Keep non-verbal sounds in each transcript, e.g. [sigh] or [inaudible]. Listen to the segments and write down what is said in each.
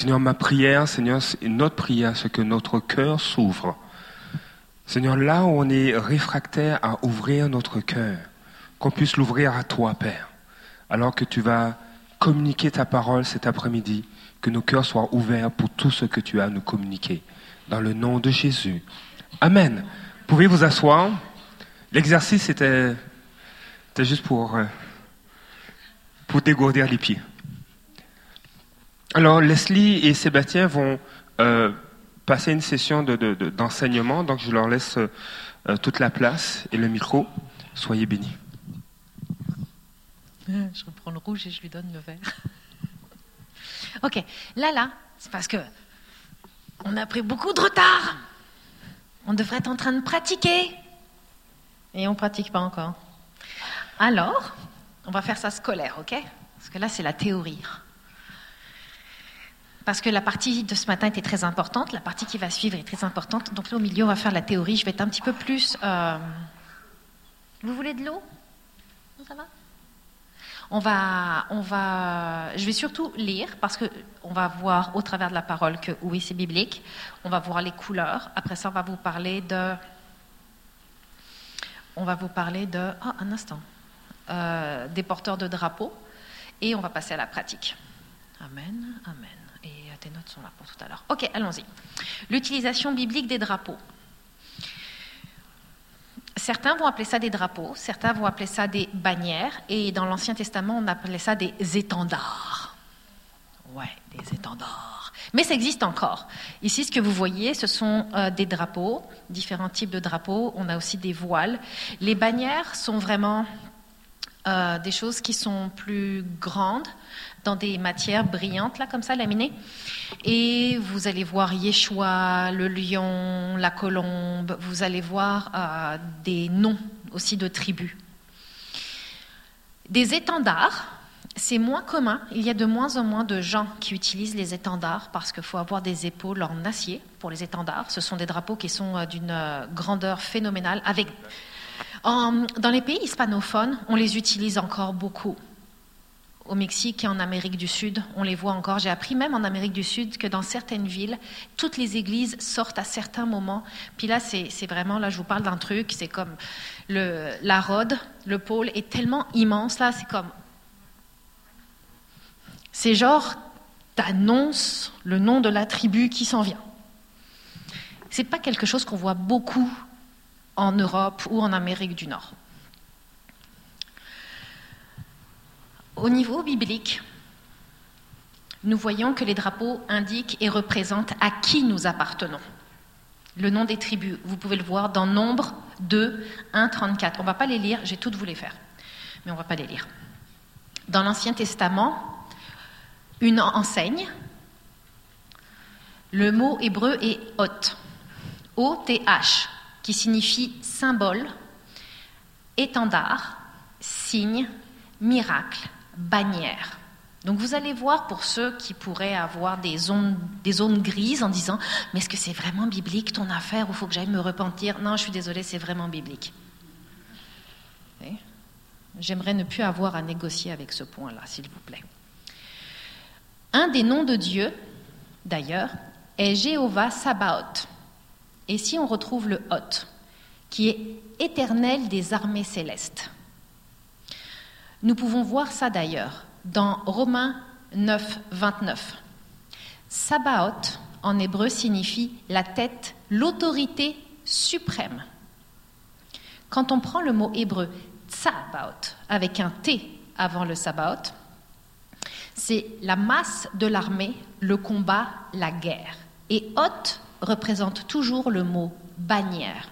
Seigneur, ma prière, Seigneur, notre prière, c'est que notre cœur s'ouvre. Seigneur, là où on est réfractaire à ouvrir notre cœur, qu'on puisse l'ouvrir à toi, Père, alors que tu vas communiquer ta parole cet après-midi, que nos cœurs soient ouverts pour tout ce que tu as à nous communiquer. Dans le nom de Jésus. Amen. Pouvez vous asseoir? L'exercice était, juste pour, euh, pour dégourdir les pieds. Alors, Leslie et Sébastien vont euh, passer une session d'enseignement, donc je leur laisse euh, toute la place et le micro. Soyez bénis. Je reprends le rouge et je lui donne le vert. [laughs] ok, là, là, c'est parce que on a pris beaucoup de retard. On devrait être en train de pratiquer. Et on ne pratique pas encore. Alors, on va faire ça scolaire, ok? Parce que là, c'est la théorie parce que la partie de ce matin était très importante, la partie qui va suivre est très importante. Donc là, au milieu, on va faire la théorie. Je vais être un petit peu plus. Euh, vous voulez de l'eau? Ça va? On va, on va, je vais surtout lire parce que on va voir au travers de la parole que oui, c'est biblique. On va voir les couleurs. Après ça, on va vous parler de, on va vous parler de, oh, un instant, euh, des porteurs de drapeaux, et on va passer à la pratique. Amen, amen tes notes sont là pour tout à l'heure. Ok, allons-y. L'utilisation biblique des drapeaux. Certains vont appeler ça des drapeaux, certains vont appeler ça des bannières, et dans l'Ancien Testament, on appelait ça des étendards. Ouais, des étendards. Mais ça existe encore. Ici, ce que vous voyez, ce sont euh, des drapeaux, différents types de drapeaux. On a aussi des voiles. Les bannières sont vraiment euh, des choses qui sont plus grandes, dans des matières brillantes, là, comme ça, laminées. Et vous allez voir Yeshua, le lion, la colombe, vous allez voir euh, des noms aussi de tribus. Des étendards, c'est moins commun. Il y a de moins en moins de gens qui utilisent les étendards parce qu'il faut avoir des épaules en acier pour les étendards. Ce sont des drapeaux qui sont euh, d'une euh, grandeur phénoménale. Avec... dans les pays hispanophones, on les utilise encore beaucoup au Mexique et en Amérique du Sud. On les voit encore. J'ai appris même en Amérique du Sud que dans certaines villes, toutes les églises sortent à certains moments. Puis là, c'est vraiment, là, je vous parle d'un truc, c'est comme la rode, le pôle est tellement immense, là, c'est comme. C'est genre, t'annonces le nom de la tribu qui s'en vient. C'est pas quelque chose qu'on voit beaucoup en Europe ou en Amérique du Nord. Au niveau biblique, nous voyons que les drapeaux indiquent et représentent à qui nous appartenons. Le nom des tribus, vous pouvez le voir dans Nombre 2, 1, 34. On ne va pas les lire, j'ai toutes vous les faire, mais on ne va pas les lire. Dans l'Ancien Testament, une enseigne, le mot hébreu est hot, O-T-H, qui signifie symbole, étendard, signe, miracle, bannière. Donc vous allez voir pour ceux qui pourraient avoir des zones, des zones grises en disant Mais est-ce que c'est vraiment biblique ton affaire ou faut que j'aille me repentir? Non, je suis désolée, c'est vraiment biblique. J'aimerais ne plus avoir à négocier avec ce point-là, s'il vous plaît. Un des noms de Dieu, d'ailleurs, est Jéhovah Sabaoth. Et si on retrouve le Hot, qui est éternel des armées célestes. Nous pouvons voir ça d'ailleurs dans Romains 9, 29. Sabaoth en hébreu signifie la tête, l'autorité suprême. Quand on prend le mot hébreu tsabaoth avec un T avant le sabaoth, c'est la masse de l'armée, le combat, la guerre. Et hot représente toujours le mot bannière.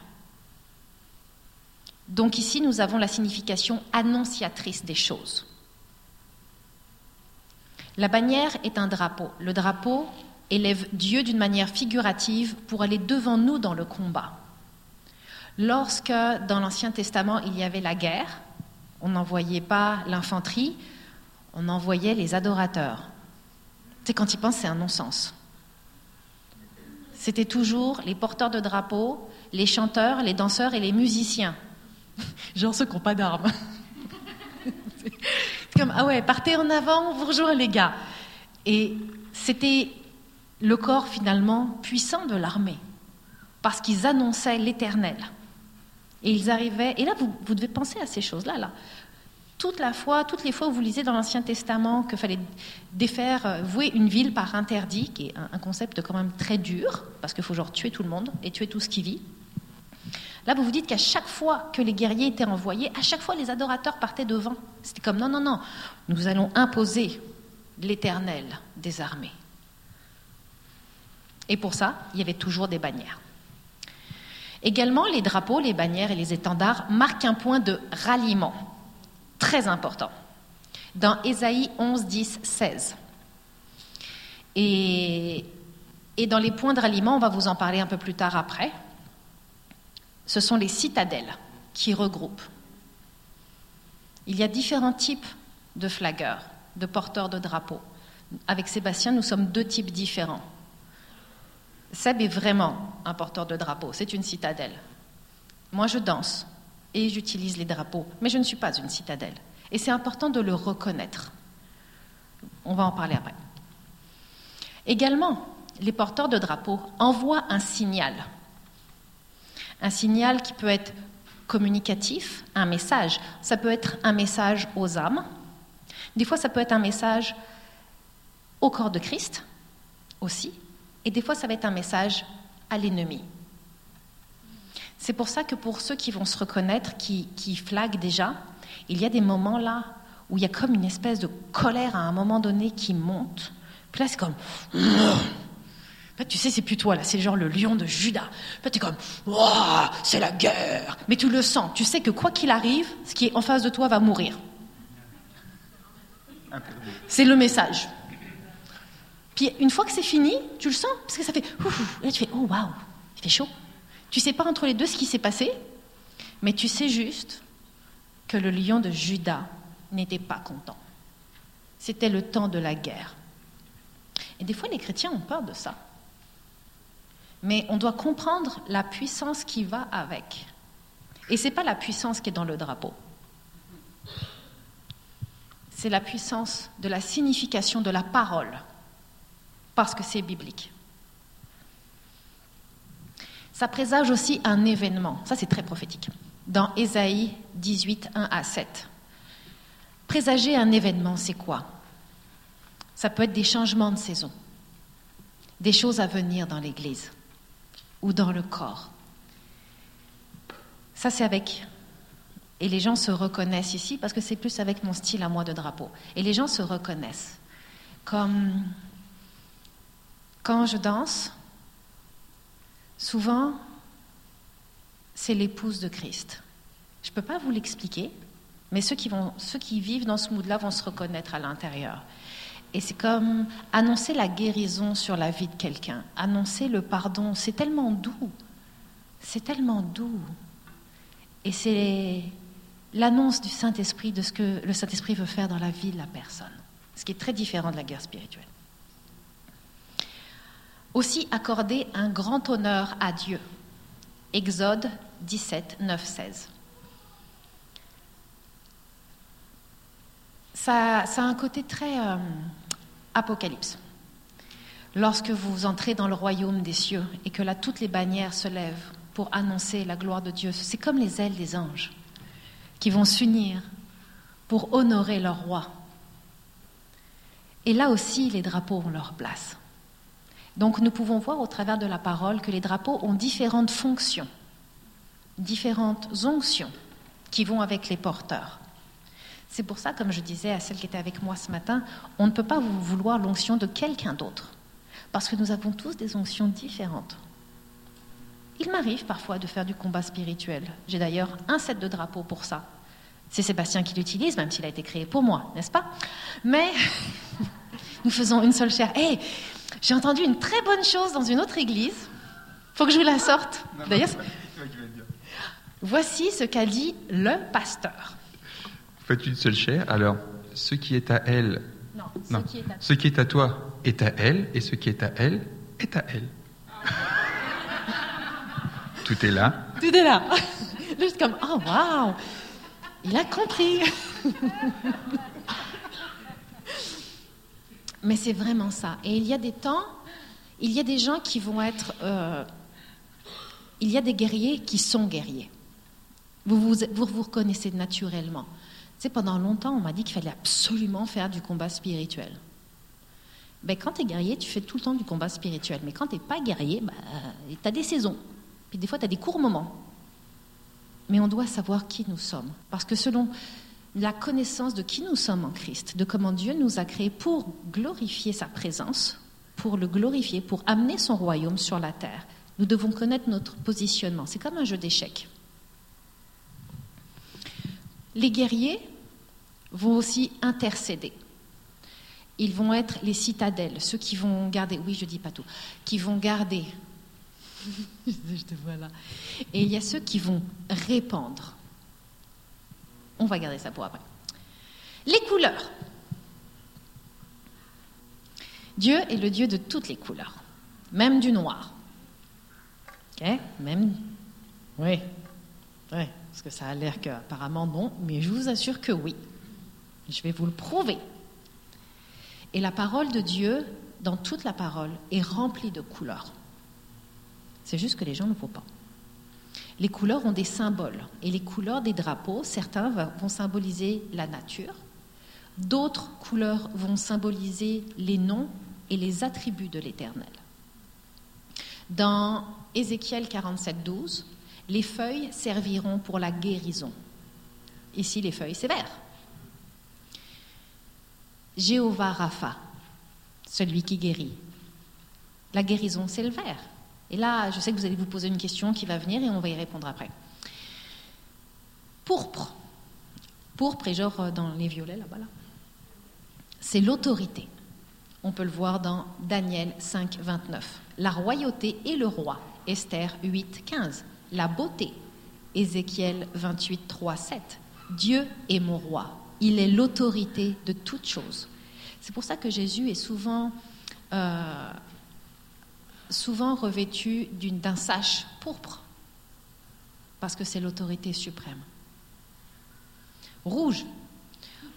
Donc ici, nous avons la signification annonciatrice des choses. La bannière est un drapeau. Le drapeau élève Dieu d'une manière figurative pour aller devant nous dans le combat. Lorsque dans l'Ancien Testament il y avait la guerre, on n'envoyait pas l'infanterie, on envoyait les adorateurs. C'est quand ils pensent, c'est un non-sens. C'était toujours les porteurs de drapeaux, les chanteurs, les danseurs et les musiciens [laughs] Genre ceux qui n'ont pas d'armes. [laughs] c'est comme, ah ouais, partez en avant, vous rejoignez les gars. Et c'était le corps finalement puissant de l'armée, parce qu'ils annonçaient l'Éternel. Et ils arrivaient, et là vous, vous devez penser à ces choses-là. Là. Toute la fois, toutes les fois où vous lisez dans l'Ancien Testament qu'il fallait défaire, euh, vouer une ville par interdit, qui est un concept quand même très dur, parce qu'il faut genre tuer tout le monde et tuer tout ce qui vit. Là, vous vous dites qu'à chaque fois que les guerriers étaient envoyés, à chaque fois les adorateurs partaient devant. C'était comme non, non, non, nous allons imposer l'éternel des armées. Et pour ça, il y avait toujours des bannières. Également, les drapeaux, les bannières et les étendards marquent un point de ralliement très important dans Ésaïe 11, 10, 16. Et, et dans les points de ralliement, on va vous en parler un peu plus tard après, ce sont les citadelles qui regroupent. Il y a différents types de flagueurs, de porteurs de drapeaux. Avec Sébastien, nous sommes deux types différents. Seb est vraiment un porteur de drapeau, c'est une citadelle. Moi, je danse et j'utilise les drapeaux, mais je ne suis pas une citadelle. Et c'est important de le reconnaître. On va en parler après. Également, les porteurs de drapeaux envoient un signal. Un signal qui peut être communicatif, un message. Ça peut être un message aux âmes. Des fois, ça peut être un message au corps de Christ aussi. Et des fois, ça va être un message à l'ennemi. C'est pour ça que pour ceux qui vont se reconnaître, qui, flaguent déjà, il y a des moments là où il y a comme une espèce de colère à un moment donné qui monte. Puis là, c'est comme. Tu sais, c'est plus toi, là, c'est genre le lion de Judas. En fait, tu es comme, Ouah, c'est la guerre. Mais tu le sens, tu sais que quoi qu'il arrive, ce qui est en face de toi va mourir. C'est le message. Puis une fois que c'est fini, tu le sens, parce que ça fait, ouf, là tu fais, oh waouh, il fait chaud. Tu sais pas entre les deux ce qui s'est passé, mais tu sais juste que le lion de Judas n'était pas content. C'était le temps de la guerre. Et des fois, les chrétiens ont peur de ça. Mais on doit comprendre la puissance qui va avec. Et ce n'est pas la puissance qui est dans le drapeau. C'est la puissance de la signification de la parole, parce que c'est biblique. Ça présage aussi un événement, ça c'est très prophétique, dans Ésaïe 18, 1 à 7. Présager un événement, c'est quoi? Ça peut être des changements de saison, des choses à venir dans l'Église ou dans le corps. Ça, c'est avec... Et les gens se reconnaissent ici parce que c'est plus avec mon style à moi de drapeau. Et les gens se reconnaissent. Comme quand je danse, souvent, c'est l'épouse de Christ. Je ne peux pas vous l'expliquer, mais ceux qui, vont, ceux qui vivent dans ce mood-là vont se reconnaître à l'intérieur. Et c'est comme annoncer la guérison sur la vie de quelqu'un, annoncer le pardon. C'est tellement doux. C'est tellement doux. Et c'est l'annonce du Saint-Esprit, de ce que le Saint-Esprit veut faire dans la vie de la personne. Ce qui est très différent de la guerre spirituelle. Aussi accorder un grand honneur à Dieu. Exode 17, 9, 16. Ça, ça a un côté très euh, apocalypse. Lorsque vous entrez dans le royaume des cieux et que là toutes les bannières se lèvent pour annoncer la gloire de Dieu, c'est comme les ailes des anges qui vont s'unir pour honorer leur roi. Et là aussi, les drapeaux ont leur place. Donc nous pouvons voir au travers de la parole que les drapeaux ont différentes fonctions, différentes onctions qui vont avec les porteurs. C'est pour ça, comme je disais à celle qui était avec moi ce matin, on ne peut pas vouloir l'onction de quelqu'un d'autre, parce que nous avons tous des onctions différentes. Il m'arrive parfois de faire du combat spirituel. J'ai d'ailleurs un set de drapeaux pour ça. C'est Sébastien qui l'utilise, même s'il a été créé pour moi, n'est-ce pas? Mais [laughs] nous faisons une seule chair. Hé, j'ai entendu une très bonne chose dans une autre église. Faut que je vous la sorte. D'ailleurs, voici ce qu'a dit le pasteur. Faites une seule chair. Alors, ce qui est à elle, Non, ce qui est à ce qui est à toi est à elle, et ce qui est à elle est à elle. Tout est là. Tout est là. [laughs] Juste comme, oh waouh, il a compris. [laughs] Mais c'est vraiment ça. Et il y a des temps, Il y a des gens qui vont être... euh, il y a des guerriers qui sont guerriers. Vous vous, vous, vous reconnaissez naturellement. Pendant longtemps, on m'a dit qu'il fallait absolument faire du combat spirituel. Ben, quand tu es guerrier, tu fais tout le temps du combat spirituel. Mais quand tu n'es pas guerrier, ben, tu as des saisons. Puis des fois, tu as des courts moments. Mais on doit savoir qui nous sommes. Parce que selon la connaissance de qui nous sommes en Christ, de comment Dieu nous a créés pour glorifier sa présence, pour le glorifier, pour amener son royaume sur la terre, nous devons connaître notre positionnement. C'est comme un jeu d'échecs. Les guerriers vont aussi intercéder. Ils vont être les citadelles, ceux qui vont garder, oui, je dis pas tout, qui vont garder. [laughs] je te vois là. Et il y a ceux qui vont répandre. On va garder ça pour après. Les couleurs. Dieu est le Dieu de toutes les couleurs, même du noir. Ok Même. Oui. Oui. Parce que ça a l'air qu'apparemment non, mais je vous assure que oui. Je vais vous le prouver. Et la parole de Dieu, dans toute la parole, est remplie de couleurs. C'est juste que les gens ne voient pas. Les couleurs ont des symboles. Et les couleurs des drapeaux, certains vont symboliser la nature, d'autres couleurs vont symboliser les noms et les attributs de l'Éternel. Dans Ézéchiel 47, 12, les feuilles serviront pour la guérison. Ici, les feuilles, c'est vert. Jéhovah Rapha, celui qui guérit. La guérison, c'est le vert. Et là, je sais que vous allez vous poser une question qui va venir et on va y répondre après. Pourpre. Pourpre est genre dans les violets là-bas. Là. C'est l'autorité. On peut le voir dans Daniel 5, 29. La royauté et le roi. Esther 8, 15. La beauté. Ézéchiel 28, 3, 7. Dieu est mon roi. Il est l'autorité de toutes choses. C'est pour ça que Jésus est souvent, euh, souvent revêtu d'un sache pourpre, parce que c'est l'autorité suprême. Rouge,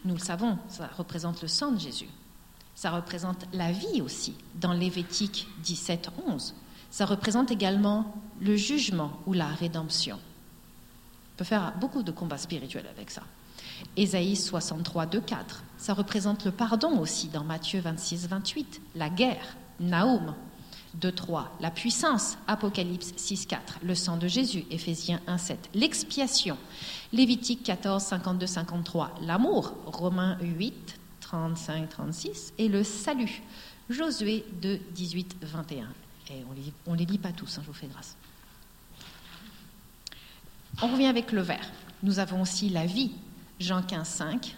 nous le savons, ça représente le sang de Jésus. Ça représente la vie aussi, dans Lévitique 17, 11. Ça représente également le jugement ou la rédemption. On peut faire beaucoup de combats spirituels avec ça. Ésaïe 63, 2, 4. Ça représente le pardon aussi dans Matthieu 26, 28. La guerre, Naoum 2, 3. La puissance, Apocalypse 6, 4. Le sang de Jésus, Éphésiens 1, 7. L'expiation, Lévitique 14, 52, 53. L'amour, Romains 8, 35, 36. Et le salut, Josué 2, 18, 21. On ne les, lit pas tous, hein, je vous fais grâce. On revient avec le vert. Nous avons aussi la vie, Jean 15, 5,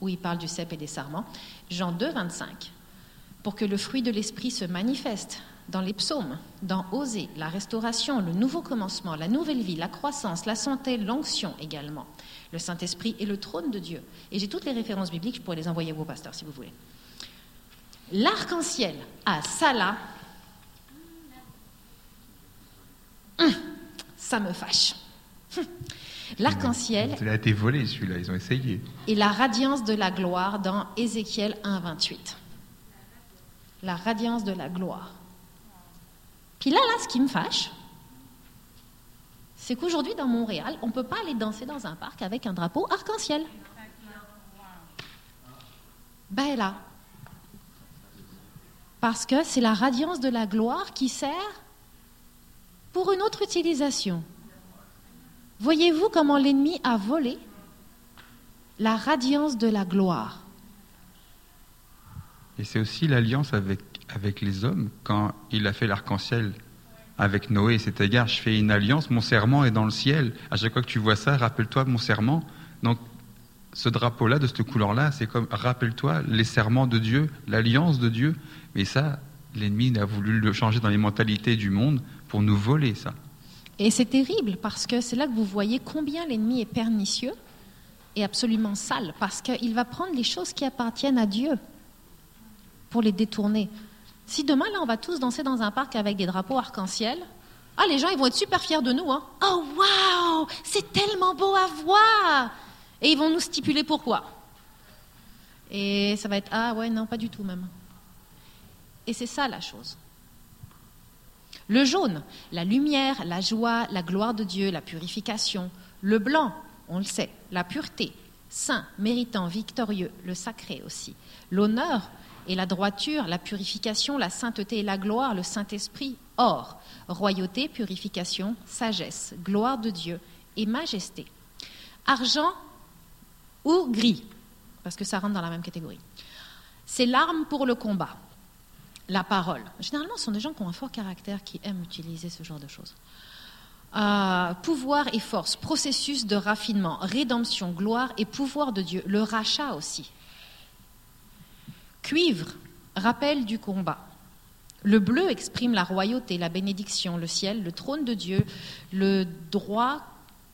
où il parle du cep et des sarments. Jean 2, 25, pour que le fruit de l'esprit se manifeste dans les psaumes, dans Oser, la restauration, le nouveau commencement, la nouvelle vie, la croissance, la santé, l'onction également. Le Saint-Esprit est le trône de Dieu. Et j'ai toutes les références bibliques, je pourrais les envoyer à vos pasteurs si vous voulez. L'arc-en-ciel à Salah, hum, ça me fâche. L'arc-en-ciel. Il a été volé celui-là, ils ont essayé. Et la radiance de la gloire dans Ézéchiel 1, 28. La radiance de la gloire. Puis là, là, ce qui me fâche, c'est qu'aujourd'hui, dans Montréal, on ne peut pas aller danser dans un parc avec un drapeau arc-en-ciel. Ben là. Parce que c'est la radiance de la gloire qui sert pour une autre utilisation. Voyez-vous comment l'ennemi a volé la radiance de la gloire? Et c'est aussi l'alliance avec, avec les hommes quand il a fait l'arc-en-ciel avec Noé. C'est-à-dire, je fais une alliance, mon serment est dans le ciel. À chaque fois que tu vois ça, rappelle-toi mon serment. Donc, ce drapeau-là, de cette couleur-là, c'est comme, rappelle-toi les serments de Dieu, l'alliance de Dieu. Mais ça, l'ennemi a voulu le changer dans les mentalités du monde pour nous voler ça. Et c'est terrible parce que c'est là que vous voyez combien l'ennemi est pernicieux et absolument sale, parce qu'il va prendre les choses qui appartiennent à Dieu pour les détourner. Si demain, là, on va tous danser dans un parc avec des drapeaux arc-en-ciel, ah, les gens, ils vont être super fiers de nous. Hein. Oh, waouh, c'est tellement beau à voir. Et ils vont nous stipuler pourquoi. Et ça va être, ah ouais, non, pas du tout même. Et c'est ça la chose. Le jaune, la lumière, la joie, la gloire de Dieu, la purification. Le blanc, on le sait, la pureté, saint, méritant, victorieux, le sacré aussi. L'honneur et la droiture, la purification, la sainteté et la gloire, le Saint-Esprit, or, royauté, purification, sagesse, gloire de Dieu et majesté. Argent ou gris, parce que ça rentre dans la même catégorie. C'est l'arme pour le combat, la parole. Généralement, ce sont des gens qui ont un fort caractère, qui aiment utiliser ce genre de choses. Euh, pouvoir et force, processus de raffinement, rédemption, gloire et pouvoir de Dieu, le rachat aussi. Cuivre, rappel du combat. Le bleu exprime la royauté, la bénédiction, le ciel, le trône de Dieu, le droit,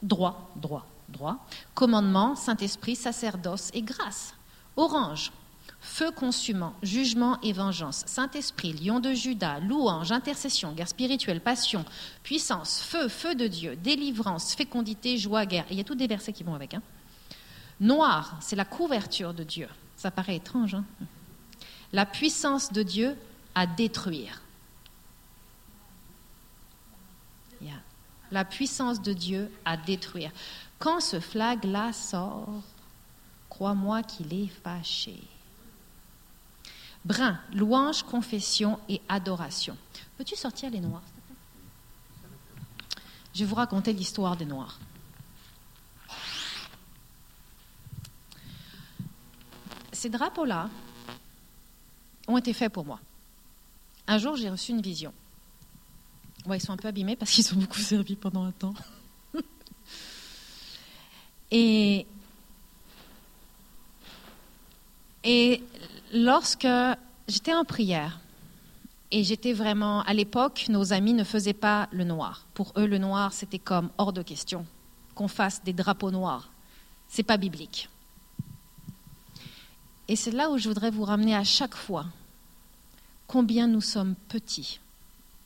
droit, droit, droit, commandement, Saint-Esprit, sacerdoce et grâce. Orange, feu consumant, jugement et vengeance, Saint-Esprit, lion de Judas, louange, intercession, guerre spirituelle, passion, puissance, feu, feu de Dieu, délivrance, fécondité, joie, guerre. il y a tous des versets qui vont avec. Hein. Noir, c'est la couverture de Dieu. Ça paraît étrange. Hein la puissance de Dieu à détruire. La puissance de Dieu à détruire. Quand ce flag-là sort, crois-moi qu'il est fâché. Brun, louange, confession et adoration. Peux-tu sortir les noirs Je vais vous raconter l'histoire des noirs. Ces drapeaux-là, ont été faits pour moi. Un jour, j'ai reçu une vision. Ils sont un peu abîmés parce qu'ils ont beaucoup servi pendant un temps. [laughs] et, et lorsque j'étais en prière, et j'étais vraiment, à l'époque, nos amis ne faisaient pas le noir. Pour eux, le noir, c'était comme hors de question qu'on fasse des drapeaux noirs. C'est pas biblique. Et c'est là où je voudrais vous ramener à chaque fois combien nous sommes petits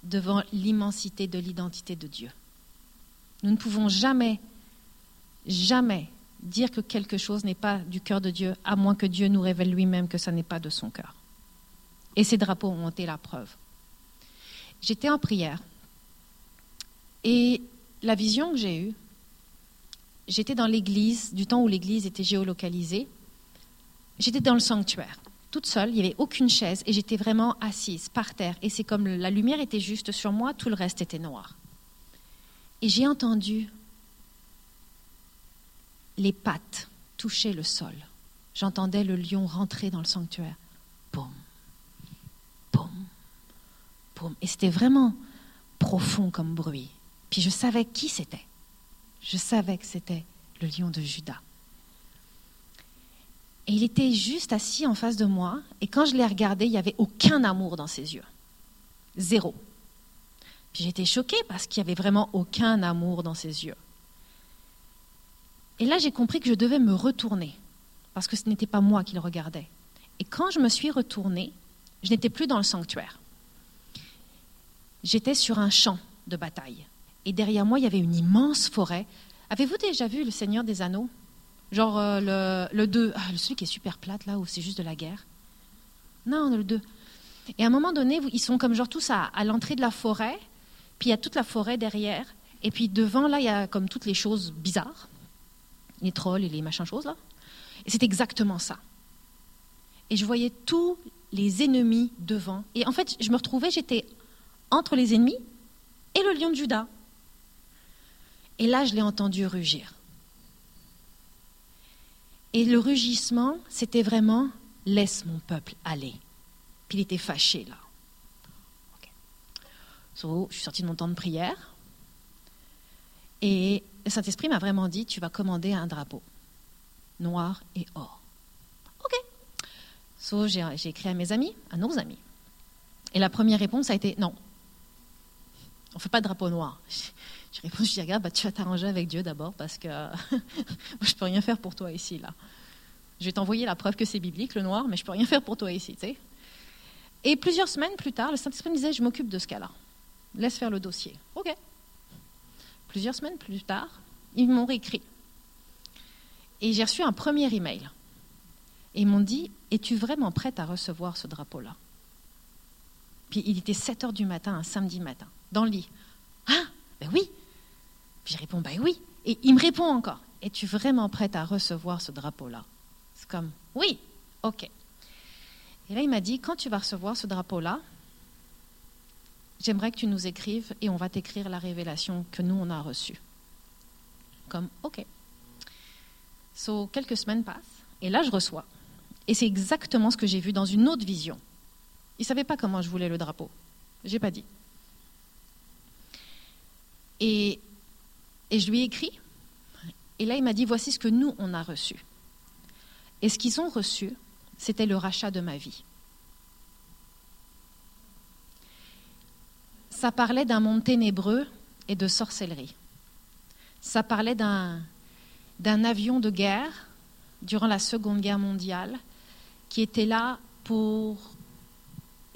devant l'immensité de l'identité de Dieu. Nous ne pouvons jamais, jamais dire que quelque chose n'est pas du cœur de Dieu, à moins que Dieu nous révèle lui-même que ça n'est pas de son cœur. Et ces drapeaux ont été la preuve. J'étais en prière et la vision que j'ai eue, j'étais dans l'église, du temps où l'église était géolocalisée, j'étais dans le sanctuaire toute seule, il n'y avait aucune chaise et j'étais vraiment assise par terre. Et c'est comme la lumière était juste sur moi, tout le reste était noir. Et j'ai entendu les pattes toucher le sol. J'entendais le lion rentrer dans le sanctuaire. Boum, boum, boum. Et c'était vraiment profond comme bruit. Puis je savais qui c'était. Je savais que c'était le lion de Judas. Et il était juste assis en face de moi, et quand je l'ai regardé, il n'y avait aucun amour dans ses yeux. Zéro. Puis j'étais choquée parce qu'il n'y avait vraiment aucun amour dans ses yeux. Et là, j'ai compris que je devais me retourner, parce que ce n'était pas moi qui le regardais. Et quand je me suis retournée, je n'étais plus dans le sanctuaire. J'étais sur un champ de bataille. Et derrière moi, il y avait une immense forêt. Avez-vous déjà vu le Seigneur des Anneaux? Genre euh, le, le 2, ah, celui qui est super plate là, où c'est juste de la guerre. Non, le 2. Et à un moment donné, ils sont comme genre tous à, l'entrée de la forêt, puis il y a toute la forêt derrière, et puis devant là, il y a comme toutes les choses bizarres, les trolls et les machins choses là. Et c'est exactement ça. Et je voyais tous les ennemis devant. Et en fait, je me retrouvais, j'étais entre les ennemis et le lion de Judas. Et là, je l'ai entendu rugir. Et le rugissement, c'était vraiment laisse mon peuple aller. Puis il était fâché là. je suis sortie de mon temps de prière. Et le Saint-Esprit m'a vraiment dit tu vas commander un drapeau noir et or. Ok. So, j'ai écrit à mes amis, à nos amis. Et la première réponse a été non. On ne fait pas de drapeau noir. [laughs] Je réponds, je dis, regarde, bah, tu vas t'arranger avec Dieu d'abord parce que [laughs] je ne peux rien faire pour toi ici, là. Je vais t'envoyer la preuve que c'est biblique, le noir, mais je ne peux rien faire pour toi ici. Et plusieurs semaines plus tard, le Saint-Esprit me disait, je m'occupe de ce cas-là. Laisse faire le dossier. OK. Plusieurs semaines plus tard, ils m'ont réécrit. Et j'ai reçu un premier email. Et ils m'ont dit, es-tu vraiment prête à recevoir ce drapeau-là? Puis il était 7 heures du matin, un samedi matin dans le lit. Ah, ben oui. Puis je réponds, ben oui. Et il me répond encore, es-tu vraiment prête à recevoir ce drapeau-là? C'est comme, oui, ok. Et là, il m'a dit, quand tu vas recevoir ce drapeau-là, j'aimerais que tu nous écrives et on va t'écrire la révélation que nous, on a reçue. Comme, ok. So, quelques semaines passent, et là, je reçois. Et c'est exactement ce que j'ai vu dans une autre vision. Il ne savait pas comment je voulais le drapeau. J'ai pas dit. Et, et je lui ai écrit. Et là, il m'a dit, voici ce que nous, on a reçu. Et ce qu'ils ont reçu, c'était le rachat de ma vie. Ça parlait d'un monde ténébreux et de sorcellerie. Ça parlait d'un, avion de guerre durant la Seconde Guerre mondiale qui était là pour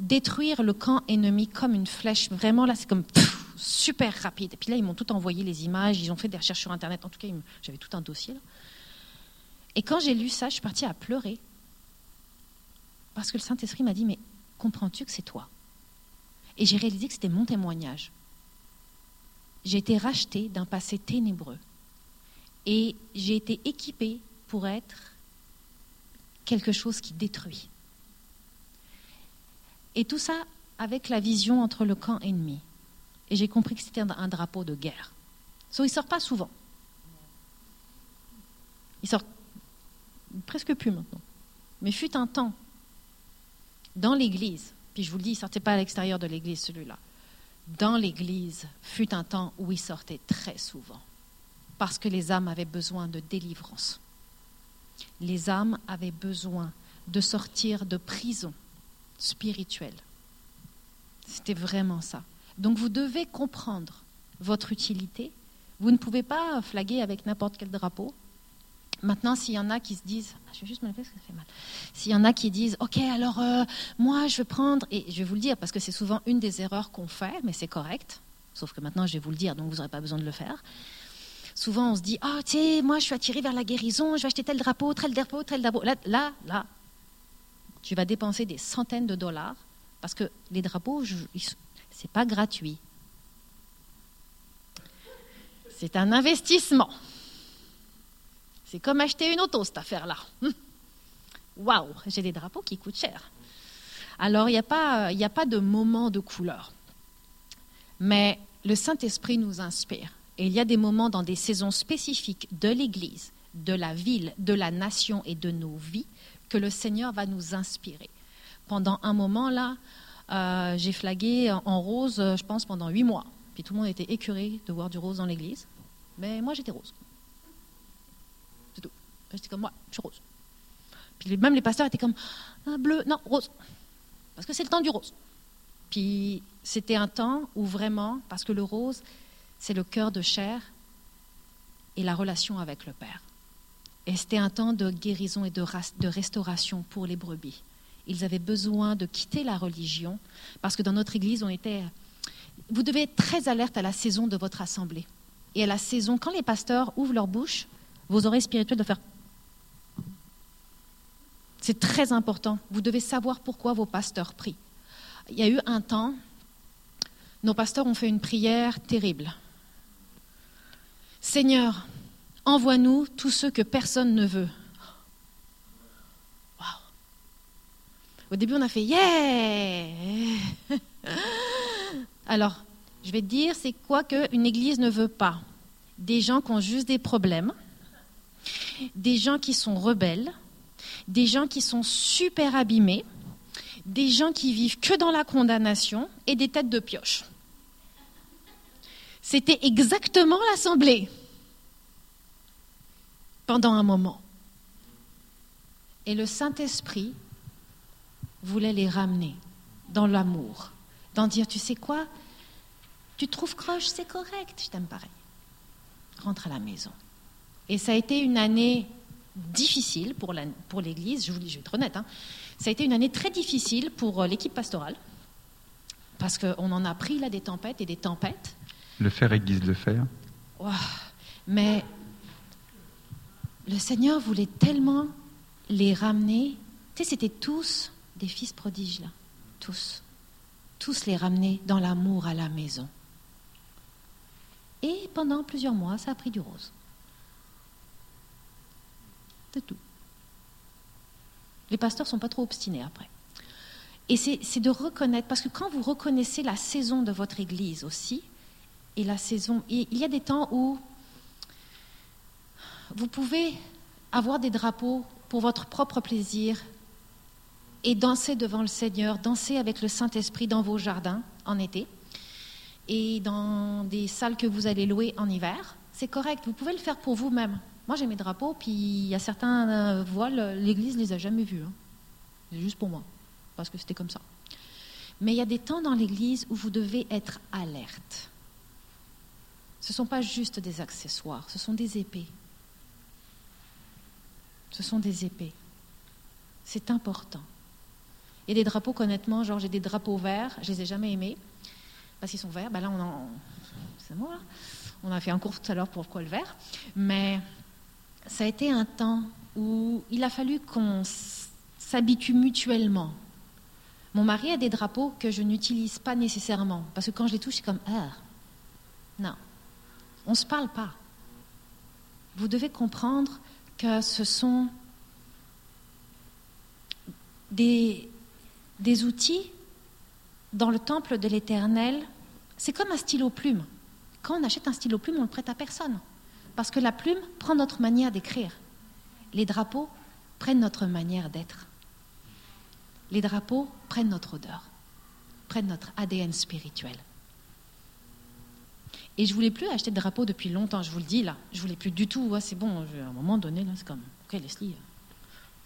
détruire le camp ennemi comme une flèche. Vraiment, là, c'est comme super rapide. Et puis là, ils m'ont tout envoyé les images, ils ont fait des recherches sur Internet. En tout cas, j'avais tout un dossier. Et quand j'ai lu ça, je suis partie à pleurer. Parce que le Saint-Esprit m'a dit, mais comprends-tu que c'est toi? Et j'ai réalisé que c'était mon témoignage. J'ai été rachetée d'un passé ténébreux. Et j'ai été équipée pour être quelque chose qui détruit. Et tout ça avec la vision entre le camp ennemi. Et j'ai compris que c'était un drapeau de guerre. So, il ne sort pas souvent. Il sort presque plus maintenant. Mais fut un temps, dans l'Église, puis je vous le dis, il ne sortait pas à l'extérieur de l'Église celui-là, dans l'Église fut un temps où il sortait très souvent, parce que les âmes avaient besoin de délivrance. Les âmes avaient besoin de sortir de prison spirituelle. C'était vraiment ça. Donc vous devez comprendre votre utilité. Vous ne pouvez pas flaguer avec n'importe quel drapeau. Maintenant, s'il y en a qui se disent, ah, je vais juste me lever parce que ça fait mal. S'il y en a qui disent, ok, alors euh, moi je vais prendre, et je vais vous le dire parce que c'est souvent une des erreurs qu'on fait, mais c'est correct. Sauf que maintenant je vais vous le dire, donc vous n'aurez pas besoin de le faire. Souvent on se dit, oh, tu sais, moi je suis attiré vers la guérison, je vais acheter tel drapeau, tel drapeau, tel drapeau. Là, là, là, tu vas dépenser des centaines de dollars parce que les drapeaux, c'est pas gratuit. C'est un investissement. C'est comme acheter une auto, cette affaire-là. Hum. Waouh, j'ai des drapeaux qui coûtent cher. Alors, il n'y a, pas, a pas de moment de couleur. Mais le Saint-Esprit nous inspire. Et il y a des moments dans des saisons spécifiques de l'Église, de la ville, de la nation et de nos vies que le Seigneur va nous inspirer. Pendant un moment, là, euh, j'ai flagué en rose, je pense, pendant huit mois. Puis tout le monde était écœuré de voir du rose dans l'église. Mais moi, j'étais rose. J'étais comme moi, je suis rose. Puis même les pasteurs étaient comme bleu, non, rose. Parce que c'est le temps du rose. Puis c'était un temps où vraiment, parce que le rose, c'est le cœur de chair et la relation avec le Père. Et c'était un temps de guérison et de, de restauration pour les brebis. Ils avaient besoin de quitter la religion parce que dans notre Église, on était... Vous devez être très alerte à la saison de votre assemblée. Et à la saison, quand les pasteurs ouvrent leur bouche, vos oreilles spirituelles doivent faire... C'est très important. Vous devez savoir pourquoi vos pasteurs prient. Il y a eu un temps, nos pasteurs ont fait une prière terrible. Seigneur, envoie-nous tous ceux que personne ne veut. Au début, on a fait yeah Alors, je vais te dire, c'est quoi qu'une église ne veut pas? Des gens qui ont juste des problèmes, des gens qui sont rebelles, des gens qui sont super abîmés, des gens qui vivent que dans la condamnation et des têtes de pioche. C'était exactement l'assemblée pendant un moment. Et le Saint-Esprit voulait les ramener dans l'amour, d'en dire, tu sais quoi, tu trouves croche, c'est correct, je t'aime pareil. Rentre à la maison. Et ça a été une année difficile pour l'Église, je vous dis, je vais être honnête, hein. ça a été une année très difficile pour euh, l'équipe pastorale, parce qu'on en a pris là des tempêtes et des tempêtes. Le fer aiguise le fer. mais le Seigneur voulait tellement les ramener. Tu sais, c'était tous des fils prodiges, là. Tous. Tous les ramener dans l'amour à la maison. Et pendant plusieurs mois, ça a pris du rose. Tout. Les pasteurs ne sont pas trop obstinés après. Et c'est de reconnaître, parce que quand vous reconnaissez la saison de votre Église aussi, et la saison, il y a des temps où vous pouvez avoir des drapeaux pour votre propre plaisir et danser devant le Seigneur, danser avec le Saint-Esprit dans vos jardins en été et dans des salles que vous allez louer en hiver. C'est correct, vous pouvez le faire pour vous-même. Moi, j'ai mes drapeaux, puis il y a certains euh, voiles, l'Église ne les a jamais vus. Hein. C'est juste pour moi, parce que c'était comme ça. Mais il y a des temps dans l'Église où vous devez être alerte. Ce ne sont pas juste des accessoires, ce sont des épées. Ce sont des épées. C'est important. Et des drapeaux honnêtement, genre j'ai des drapeaux verts, je les ai jamais aimés, parce qu'ils sont verts. Ben là, on en... On a fait un cours tout à l'heure pour pourquoi le vert. Mais ça a été un temps où il a fallu qu'on s'habitue mutuellement. Mon mari a des drapeaux que je n'utilise pas nécessairement, parce que quand je les touche, c'est comme ah. Non, on ne se parle pas. Vous devez comprendre que ce sont des, des outils dans le temple de l'Éternel. C'est comme un stylo plume. Quand on achète un stylo plume, on le prête à personne. Parce que la plume prend notre manière d'écrire. Les drapeaux prennent notre manière d'être. Les drapeaux prennent notre odeur, prennent notre ADN spirituel. Et je voulais plus acheter de drapeaux depuis longtemps, je vous le dis là. Je voulais plus du tout. c'est bon, à un moment donné, c'est comme, ok Leslie,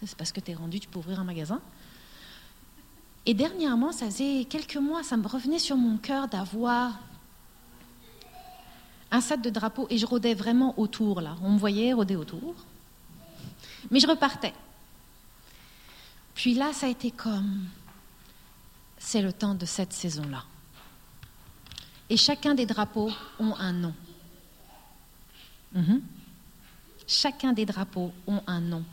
c'est parce que tu es rendu, tu peux ouvrir un magasin. Et dernièrement, ça faisait quelques mois, ça me revenait sur mon cœur d'avoir un set de drapeaux et je rôdais vraiment autour là. On me voyait rôder autour. Mais je repartais. Puis là, ça a été comme c'est le temps de cette saison-là. Et chacun des drapeaux ont un nom. Mhm. Chacun des drapeaux ont un nom.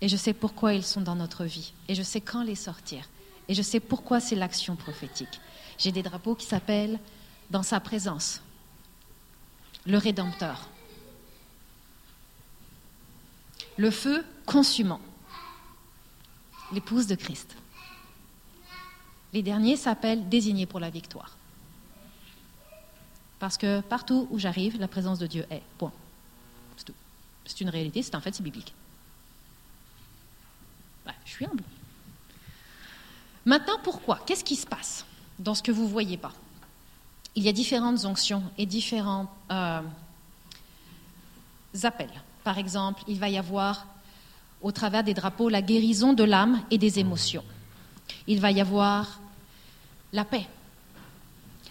Et je sais pourquoi ils sont dans notre vie. Et je sais quand les sortir. Et je sais pourquoi c'est l'action prophétique. J'ai des drapeaux qui s'appellent Dans sa présence le Rédempteur. Le feu consumant, l'épouse de Christ. Les derniers s'appellent désignés pour la victoire. Parce que partout où j'arrive, la présence de Dieu est. Point. C'est une réalité, c'est un fait, c'est biblique. je suis humble. Maintenant, pourquoi? Qu'est-ce qui se passe dans ce que vous ne voyez pas? Il y a différentes onctions et différents euh, appels. Par exemple, il va y avoir au travers des drapeaux la guérison de l'âme et des émotions. Il va y avoir la paix,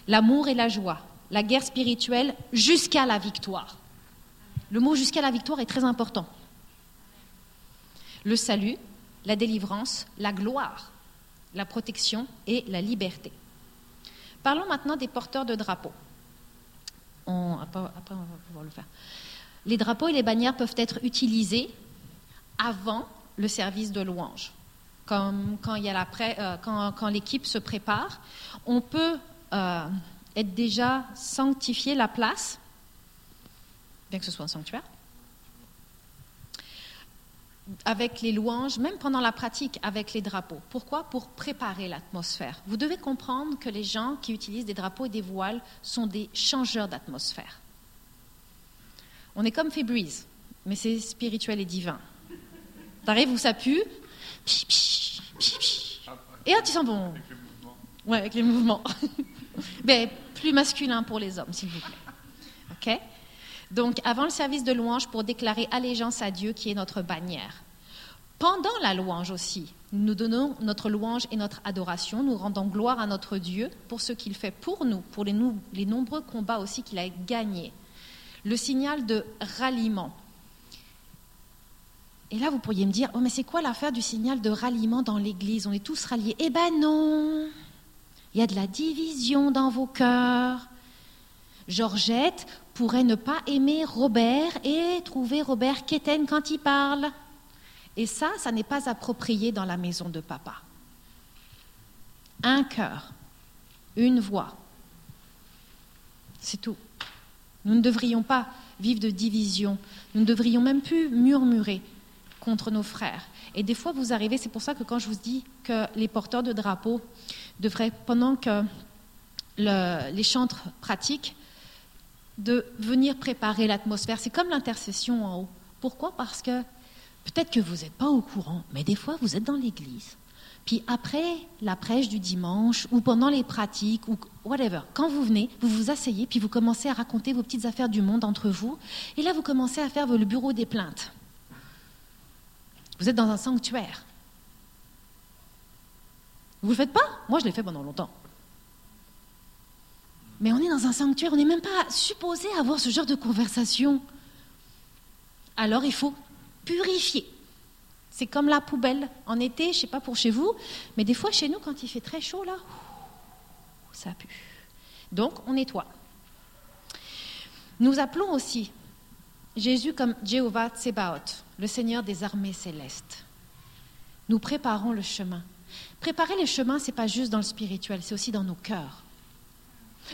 l'amour et la joie, la guerre spirituelle jusqu'à la victoire. Le mot jusqu'à la victoire est très important. Le salut, la délivrance, la gloire, la protection et la liberté. Parlons maintenant des porteurs de drapeaux. après, on va pouvoir le faire. Les drapeaux et les bannières peuvent être utilisés avant le service de louange. Comme quand, euh, quand, l'équipe se prépare, on peut euh, être déjà sanctifié la place, bien que ce soit un sanctuaire, avec les louanges, même pendant la pratique avec les drapeaux. Pourquoi? Pour préparer l'atmosphère. Vous devez comprendre que les gens qui utilisent des drapeaux et des voiles sont des changeurs d'atmosphère. On est comme Febreze, mais c'est spirituel et divin. T'arrives où ça pue, et là tu sens bon. Ouais, avec les mouvements. mais [laughs] plus masculin pour les hommes, s'il vous plaît. OK? Donc, avant le service de louange, pour déclarer allégeance à Dieu qui est notre bannière. Pendant la louange aussi, nous donnons notre louange et notre adoration, nous rendons gloire à notre Dieu pour ce qu'il fait pour nous, pour les, nombreux combats aussi qu'il a gagnés. Le signal de ralliement. Et là, vous pourriez me dire, oh mais c'est quoi l'affaire du signal de ralliement dans l'Église? On est tous ralliés. Eh ben non Il y a de la division dans vos cœurs. Georgette pourrait ne pas aimer Robert et trouver Robert quétaine quand il parle. Et ça, ça n'est pas approprié dans la maison de papa. Un cœur, une voix, c'est tout. Nous ne devrions pas vivre de division. Nous ne devrions même plus murmurer contre nos frères. Et des fois, vous arrivez, c'est pour ça que quand je vous dis que les porteurs de drapeaux devraient, pendant que les chantres pratiquent, de venir préparer l'atmosphère. C'est comme l'intercession en haut. Pourquoi? Parce que peut-être que vous n'êtes pas au courant, mais des fois, vous êtes dans l'église. Puis après la prêche du dimanche ou pendant les pratiques ou whatever, quand vous venez, vous vous asseyez puis vous commencez à raconter vos petites affaires du monde entre vous. Et là, vous commencez à faire le bureau des plaintes. Vous êtes dans un sanctuaire. Vous ne le faites pas? Moi, je l'ai fait pendant longtemps. Mais on est dans un sanctuaire, on n'est même pas supposé avoir ce genre de conversation. Alors il faut purifier. C'est comme la poubelle en été, je ne sais pas pour chez vous, mais des fois chez nous, quand il fait très chaud, là, ça pue. Donc, on nettoie. Nous appelons aussi Jésus comme Jéhovah Tsebaot, le Seigneur des armées célestes. Nous préparons le chemin. Préparer le chemin, ce n'est pas juste dans le spirituel, c'est aussi dans nos cœurs.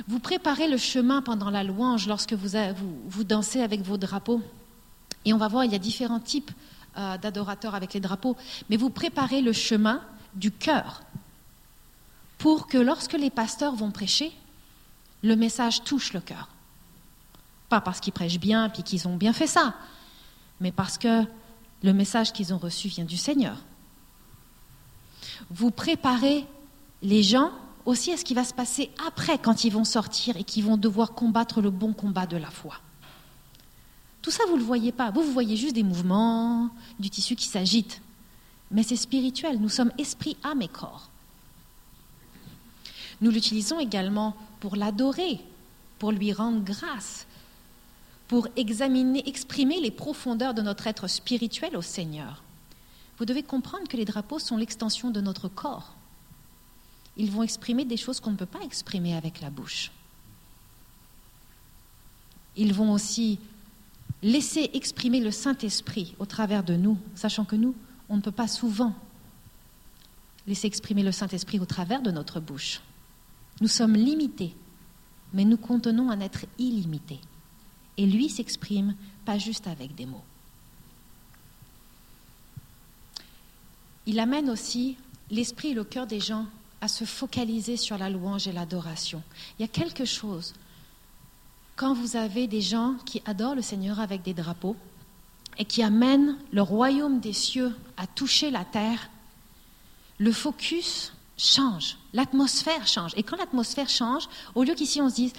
Vous préparez le chemin pendant la louange lorsque vous, vous, dansez avec vos drapeaux. Et on va voir, il y a différents types euh, d'adorateurs avec les drapeaux, mais vous préparez le chemin du cœur pour que lorsque les pasteurs vont prêcher, le message touche le cœur. Pas parce qu'ils prêchent bien puis qu'ils ont bien fait ça, mais parce que le message qu'ils ont reçu vient du Seigneur. Vous préparez les gens aussi à ce qui va se passer après quand ils vont sortir et qu'ils vont devoir combattre le bon combat de la foi. Tout ça, vous ne le voyez pas. Vous, vous voyez juste des mouvements, du tissu qui s'agite. Mais c'est spirituel. Nous sommes esprit, âme et corps. Nous l'utilisons également pour l'adorer, pour lui rendre grâce, pour examiner, exprimer les profondeurs de notre être spirituel au Seigneur. Vous devez comprendre que les drapeaux sont l'extension de notre corps. Ils vont exprimer des choses qu'on ne peut pas exprimer avec la bouche. Ils vont aussi laisser exprimer le Saint-Esprit au travers de nous, sachant que nous, on ne peut pas souvent laisser exprimer le Saint-Esprit au travers de notre bouche. Nous sommes limités, mais nous contenons un être illimité. Et lui s'exprime pas juste avec des mots. Il amène aussi l'esprit et le cœur des gens à se focaliser sur la louange et l'adoration. Il y a quelque chose quand vous avez des gens qui adorent le Seigneur avec des drapeaux et qui amènent le royaume des cieux à toucher la terre, le focus change, l'atmosphère change. Et quand l'atmosphère change, au lieu qu'ici on se dise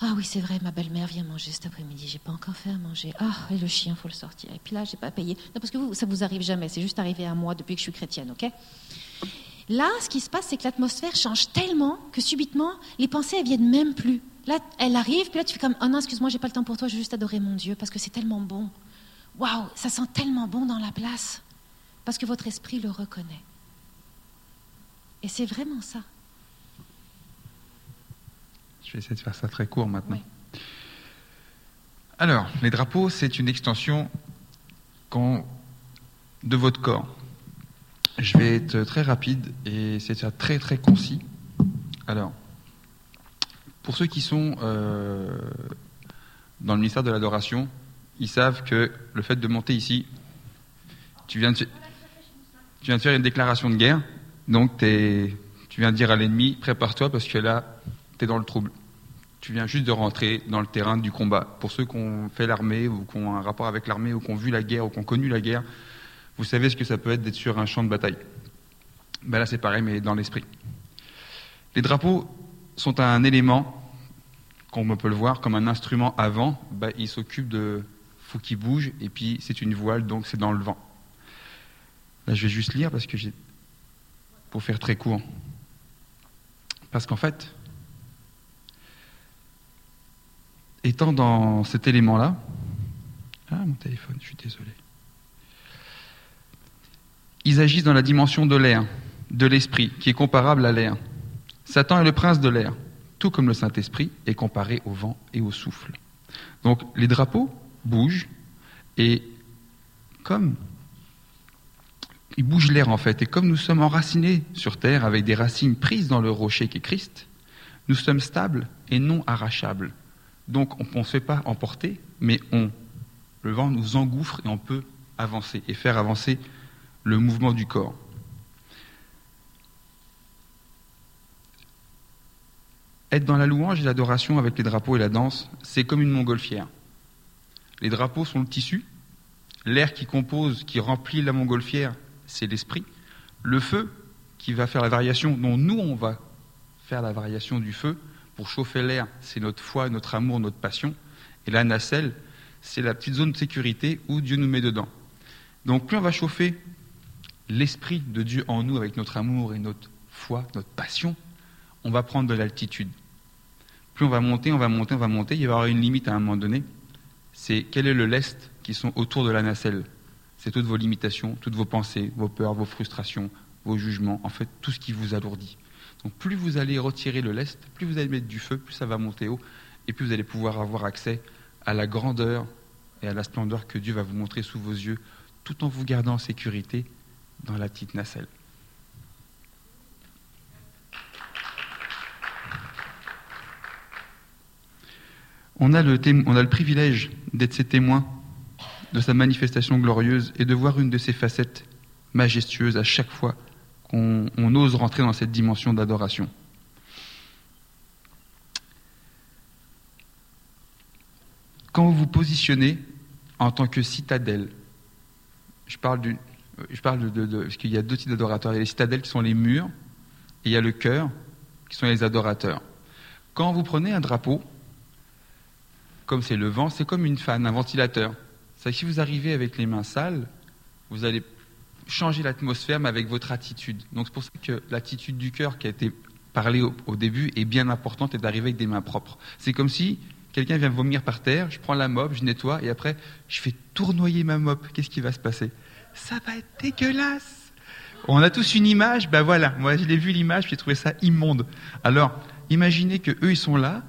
ah oui, c'est vrai, ma belle-mère vient manger cet après-midi, j'ai pas encore fait à manger. Ah, et le chien, faut le sortir. Et puis là, j'ai pas payé. Non, parce que vous, ça vous arrive jamais, c'est juste arrivé à moi depuis que je suis chrétienne, ok? Là, ce qui se passe, c'est que l'atmosphère change tellement que subitement, les pensées, elles viennent même plus. Là, elle arrive, puis là, tu fais comme Oh non, excuse-moi, j'ai pas le temps pour toi, je veux juste adorer mon Dieu parce que c'est tellement bon. Waouh, ça sent tellement bon dans la place parce que votre esprit le reconnaît. Et c'est vraiment ça. Je vais essayer de faire ça très court maintenant. Alors, les drapeaux, c'est une extension de votre corps. Je vais être très rapide et c'est très très concis. Alors, pour ceux qui sont euh, dans le ministère de l'adoration, ils savent que le fait de monter ici, tu viens de, tu viens de faire une déclaration de guerre, donc tu viens de dire à l'ennemi, prépare-toi parce que là, tu es dans le trouble. Tu viens juste de rentrer dans le terrain du combat. Pour ceux qui ont fait l'armée ou qui ont un rapport avec l'armée ou qui ont vu la guerre ou qui ont connu la guerre, vous savez ce que ça peut être d'être sur un champ de bataille. Ben là, c'est pareil, mais dans l'esprit. Les drapeaux, sont un élément, comme on peut le voir, comme un instrument avant, bah, il s'occupe de. faut qu'il bouge, et puis c'est une voile, donc c'est dans le vent. Là, je vais juste lire parce que j'ai. pour faire très court. Parce qu'en fait, étant dans cet élément-là. Ah, mon téléphone, je suis désolé. Ils agissent dans la dimension de l'air, de l'esprit, qui est comparable à l'air. Satan est le prince de l'air, tout comme le Saint-Esprit est comparé au vent et au souffle. Donc les drapeaux bougent et comme ils bougent l'air en fait, et comme nous sommes enracinés sur terre avec des racines prises dans le rocher qui est Christ, nous sommes stables et non arrachables. Donc on ne se fait pas emporter, mais on, le vent nous engouffre et on peut avancer et faire avancer le mouvement du corps. Être dans la louange et l'adoration avec les drapeaux et la danse, c'est comme une montgolfière. Les drapeaux sont le tissu, l'air qui compose, qui remplit la montgolfière, c'est l'esprit. Le feu, qui va faire la variation, dont nous on va faire la variation du feu pour chauffer l'air, c'est notre foi, notre amour, notre passion. Et la nacelle, c'est la petite zone de sécurité où Dieu nous met dedans. Donc plus on va chauffer l'esprit de Dieu en nous avec notre amour et notre foi, notre passion, on va prendre de l'altitude. Plus on va monter, on va monter, on va monter, il va y avoir une limite à un moment donné. C'est quel est le lest qui sont autour de la nacelle C'est toutes vos limitations, toutes vos pensées, vos peurs, vos frustrations, vos jugements, en fait tout ce qui vous alourdit. Donc plus vous allez retirer le lest, plus vous allez mettre du feu, plus ça va monter haut, et plus vous allez pouvoir avoir accès à la grandeur et à la splendeur que Dieu va vous montrer sous vos yeux, tout en vous gardant en sécurité dans la petite nacelle. On a le, privilège d'être ses témoins de sa manifestation glorieuse et de voir une de ses facettes majestueuses à chaque fois qu'on ose rentrer dans cette dimension d'adoration. Quand vous vous positionnez en tant que citadelle, je parle, du, je parle de, de, parce qu'il y a deux types d'adorateurs. Il y a les citadelles qui sont les murs, et il y a le cœur qui sont les adorateurs. Quand vous prenez un drapeau, comme c'est le vent, c'est comme une fan, un ventilateur. C'est si vous arrivez avec les mains sales, vous allez changer l'atmosphère, mais avec votre attitude. Donc c'est pour ça que l'attitude du cœur qui a été parlée au, au début est bien importante et d'arriver avec des mains propres. C'est comme si quelqu'un vient vomir par terre, je prends la mop, je nettoie et après je fais tournoyer ma mop. Qu'est-ce qui va se passer? Ça va être dégueulasse. On a tous une image, ben voilà, moi je l'ai vu l'image, j'ai trouvé ça immonde. Alors, imaginez que eux ils sont là,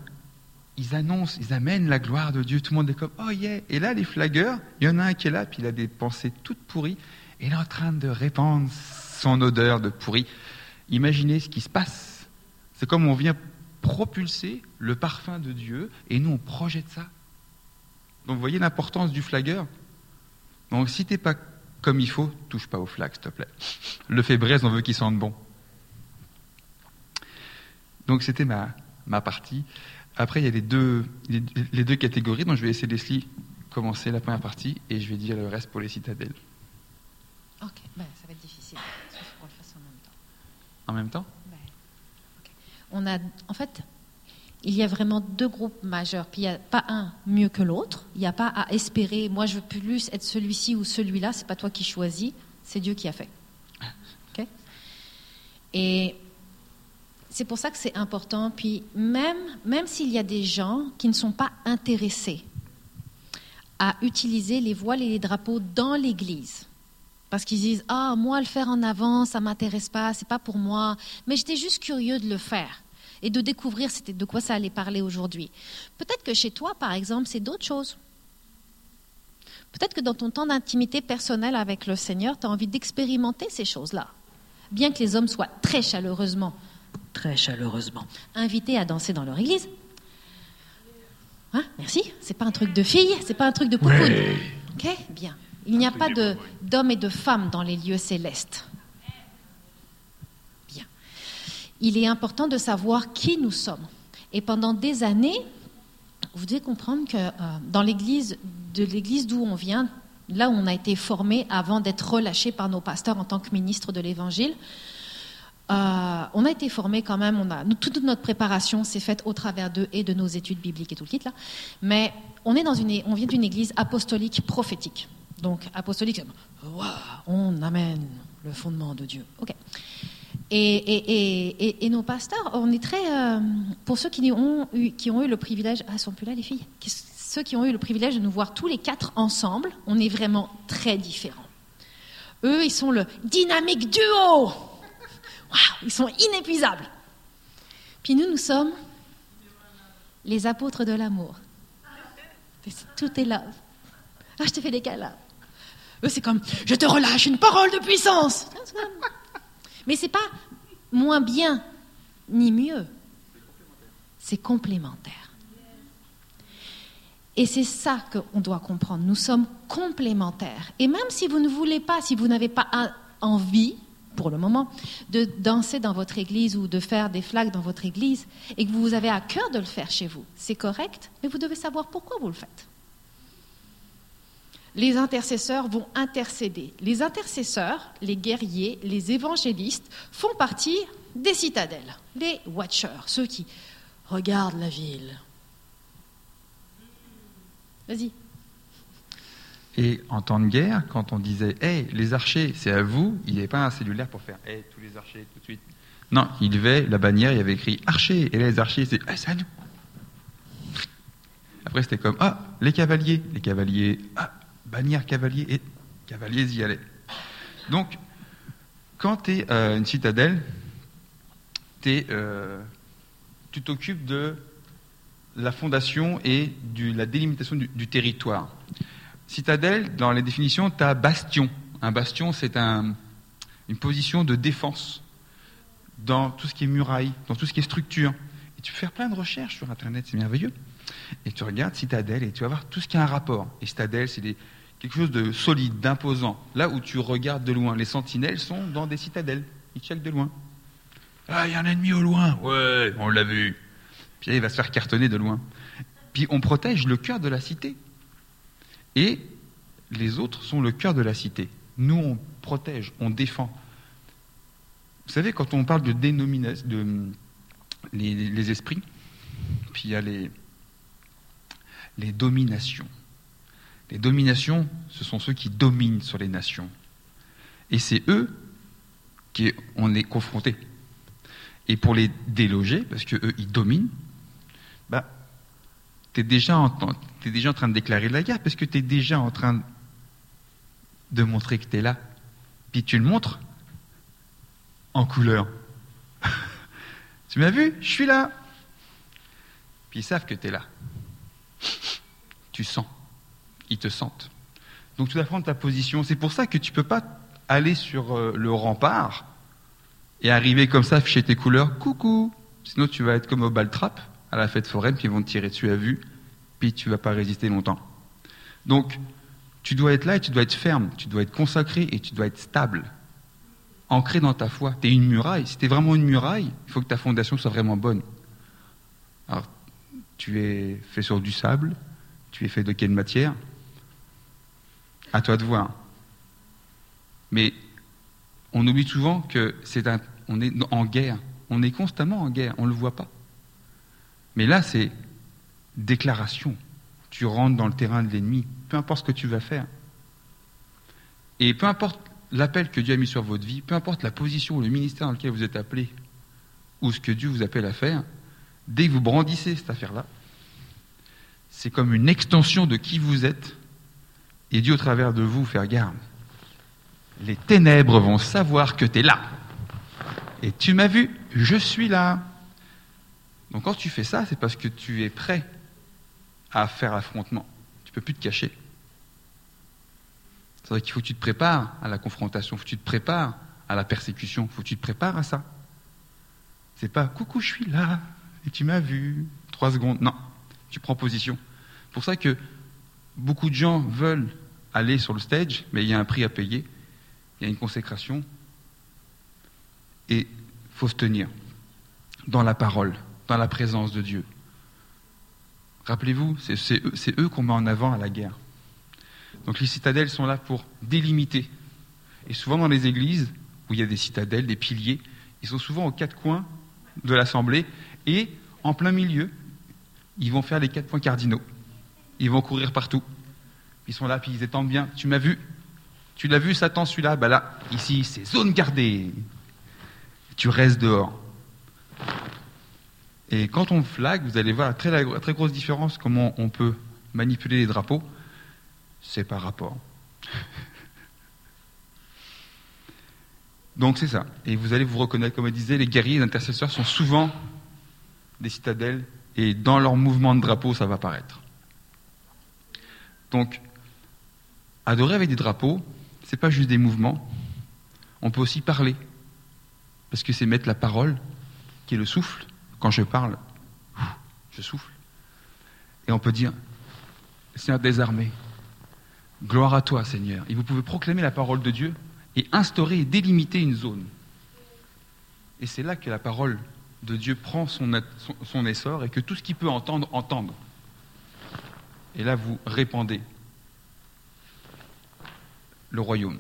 ils annoncent, ils amènent la gloire de Dieu, tout le monde est comme oh yeah. Et là les flagueurs, il y en a un qui est là, puis il a des pensées toutes pourries, et il est en train de répandre son odeur de pourri. Imaginez ce qui se passe. C'est comme on vient propulser le parfum de Dieu et nous on projette ça. Donc vous voyez l'importance du flagueur Donc si t'es pas comme il faut, touche pas au flag, s'il te plaît. Le fait braise, on veut qu'il sente bon. Donc c'était ma, ma partie. Après, il y a les deux, les, les deux catégories, donc je vais laisser Leslie commencer la première partie et je vais dire le reste pour les citadelles. Ok, ben, ça va être difficile. Qu'on le fasse en même temps. En même temps? Ben, ok. On a, en fait, il y a vraiment deux groupes majeurs. Puis il n'y a pas un mieux que l'autre. Il n'y a pas à espérer. Moi, je veux plus être celui-ci ou celui-là. C'est pas toi qui choisis. C'est Dieu qui a fait. Et c'est pour ça que c'est important. Puis même, même s'il y a des gens qui ne sont pas intéressés à utiliser les voiles et les drapeaux dans l'Église, parce qu'ils disent ah moi le faire en avant ça m'intéresse pas c'est pas pour moi mais j'étais juste curieux de le faire et de découvrir c'était de quoi ça allait parler aujourd'hui. Peut-être que chez toi par exemple c'est d'autres choses. Peut-être que dans ton temps d'intimité personnelle avec le Seigneur tu as envie d'expérimenter ces choses là bien que les hommes soient très chaleureusement très chaleureusement. invités à danser dans leur église. Hein? Merci. C'est pas un truc de fille c'est pas un truc de poupoune. Ok bien. Il n'y a pas de- d'hommes et de femmes dans les lieux célestes. Bien. Il est important de savoir qui nous sommes. Et pendant des années, vous devez comprendre que euh, dans l'église, de l'église d'où on vient, là où on a été formé avant d'être relâché par nos pasteurs en tant que ministre de l'évangile, euh, on a été formé quand même, toute notre préparation s'est faite au travers d'eux et de nos études bibliques et tout le kit là. Mais on, est dans une, on vient d'une église apostolique prophétique. Donc apostolique, on amène le fondement de Dieu. Ok. Et, nos pasteurs, on est très, euh, pour ceux qui ont eu, qui ont eu le privilège, ah, sont plus là les filles, ceux qui ont eu le privilège de nous voir tous les quatre ensemble, on est vraiment très différents. Eux, ils sont le dynamique duo. Waouh, ils sont inépuisables. Puis nous, nous sommes les apôtres de l'amour. Tout est love. Ah, je te fais des câlins. Eux, c'est comme, je te relâche une parole de puissance. Mais c'est pas moins bien ni mieux. C'est complémentaire. Et c'est ça qu'on doit comprendre. Nous sommes complémentaires. Et même si vous ne voulez pas, si vous n'avez pas envie, pour le moment, de danser dans votre église ou de faire des flags dans votre église, et que vous avez à cœur de le faire chez vous, c'est correct, mais vous devez savoir pourquoi vous le faites. Les intercesseurs vont intercéder. Les intercesseurs, les guerriers, les évangélistes font partie des citadelles, les watchers, ceux qui regardent la ville. Vas-y. Et en temps de guerre, quand on disait Hey, les archers, c'est à vous, il n'y avait pas un cellulaire pour faire Hey, tous les archers, tout de suite. Non, il levait la bannière, il y avait écrit Archer. Et là, les archers, c'est Ah, c'est à nous. Après, c'était comme Ah, les cavaliers. Les cavaliers, Ah, bannière cavalier. Et cavaliers y allaient. Donc, quand tu es une citadelle, t'es, euh, tu t'occupes de la fondation et de la délimitation du, territoire. Citadelle, dans les définitions, tu as bastion. Un bastion, c'est un- une position de défense dans tout ce qui est muraille, dans tout ce qui est structure. Et tu peux faire plein de recherches sur Internet, c'est merveilleux. Et tu regardes citadelle et tu vas voir tout ce qui a un rapport. Et citadelle, c'est des- quelque chose de solide, d'imposant. Là où tu regardes de loin, les sentinelles sont dans des citadelles. Ils checkent de loin. Ah, il y a un ennemi au loin. Ouais, on l'a vu. Puis là, il va se faire cartonner de loin. Puis on protège le cœur de la cité. Et les autres sont le cœur de la cité. Nous, on protège, on défend. Vous savez, quand on parle de dénomination, de les, les esprits, puis il y a les, les dominations. Les dominations, ce sont ceux qui dominent sur les nations. Et c'est eux qui on est confrontés. Et pour les déloger, parce que eux ils dominent, bah, tu es, déjà en t'es déjà en train de déclarer la guerre, parce que tu es déjà en train de montrer que tu es là. Puis tu le montres en couleur. [laughs] tu m'as vu? Je suis là. Puis ils savent que tu es là. Tu sens. Ils te sentent. Donc tu dois prendre ta position. C'est pour ça que tu ne peux pas aller sur euh, le rempart et arriver comme ça, afficher tes couleurs. Coucou Sinon tu vas être comme au baltrap à la fête foraine, puis ils vont te tirer dessus à vue, puis tu vas pas résister longtemps. Donc tu dois être là et tu dois être ferme, tu dois être consacré et tu dois être stable, ancré dans ta foi. Tu es une muraille. Si tu es vraiment une muraille, il faut que ta fondation soit vraiment bonne. Alors, tu es fait sur du sable, tu es fait de quelle matière? À toi de voir. Mais on oublie souvent que c'est un, on est en guerre. On est constamment en guerre, on ne le voit pas. Mais là, c'est déclaration. Tu rentres dans le terrain de l'ennemi, peu importe ce que tu vas faire. Et peu importe l'appel que Dieu a mis sur votre vie, peu importe la position ou le ministère dans lequel vous êtes appelé, ou ce que Dieu vous appelle à faire, dès que vous brandissez cette affaire-là, c'est comme une extension de qui vous êtes, et Dieu, au travers de vous, faire garde. Les ténèbres vont savoir que tu es là. Et tu m'as vu, je suis là. Donc quand tu fais ça, c'est parce que tu es prêt à faire affrontement. Tu peux plus te cacher. C'est vrai qu'il faut que tu te prépares à la confrontation, il faut que tu te prépares à la persécution, il faut que tu te prépares à ça. C'est pas coucou, je suis là, et tu m'as vu, trois secondes. Non, tu prends position. C'est pour ça que beaucoup de gens veulent aller sur le stage, mais il y a un prix à payer, il y a une consécration, et il faut se tenir dans la parole, dans la présence de Dieu. Rappelez-vous, c'est eux, eux qu'on met en avant à la guerre. Donc les citadelles sont là pour délimiter. Et souvent dans les églises, où il y a des citadelles, des piliers, ils sont souvent aux quatre coins de l'assemblée, et en plein milieu, ils vont faire les quatre points cardinaux. Ils vont courir partout. Ils sont là, puis ils étendent bien. Tu m'as vu Tu l'as vu, Satan, celui-là? Ben là, ici, c'est zone gardée. Tu restes dehors. Et quand on flag, vous allez voir la très, très grosse différence, comment on peut manipuler les drapeaux. C'est par rapport. Donc c'est ça. Et vous allez vous reconnaître, comme je disais, les guerriers les intercesseurs sont souvent des citadelles, et dans leur mouvement de drapeau, ça va apparaître. Donc, adorer avec des drapeaux, c'est pas juste des mouvements, on peut aussi parler. Parce que c'est mettre la parole, qui est le souffle. Quand je parle, je souffle. Et on peut dire, Seigneur des armées. Gloire à toi, Seigneur. Et vous pouvez proclamer la parole de Dieu et instaurer et délimiter une zone. Et c'est là que la parole de Dieu prend son, essor et que tout ce qui peut entendre, entende. Et là, vous répandez le royaume.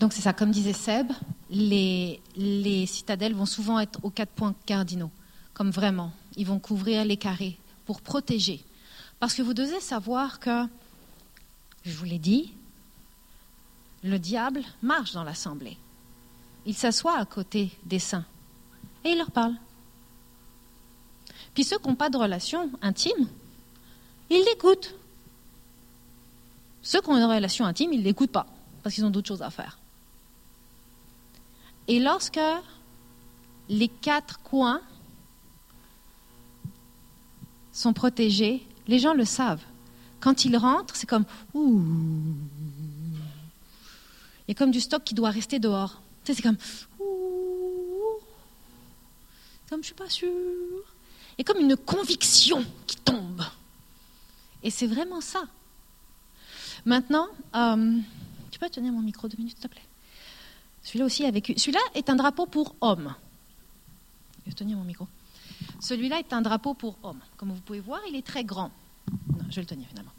Donc c'est ça, comme disait Seb, les, les, citadelles vont souvent être aux quatre points cardinaux, comme vraiment. Ils vont couvrir les carrés pour protéger. Parce que vous devez savoir que, je vous l'ai dit, le diable marche dans l'assemblée. Il s'assoit à côté des saints et il leur parle. Puis ceux qui n'ont pas de relation intime, ils l'écoutent. Ceux qui ont une relation intime, ils ne l'écoutent pas, parce qu'ils ont d'autres choses à faire. Et lorsque les quatre coins sont protégés, les gens le savent. Quand ils rentrent, c'est comme ouh. Il y a comme du stock qui doit rester dehors. C'est comme ouh. Comme je suis pas sûre. A comme une conviction qui tombe. Et c'est vraiment ça. Maintenant, euh, tu peux tenir mon micro deux minutes, s'il te plaît? Celui-là aussi a vécu. Celui-là est un drapeau pour homme. Je vais tenir mon micro. Celui-là est un drapeau pour homme. Comme vous pouvez voir, il est très grand. Non, je vais le tenir finalement.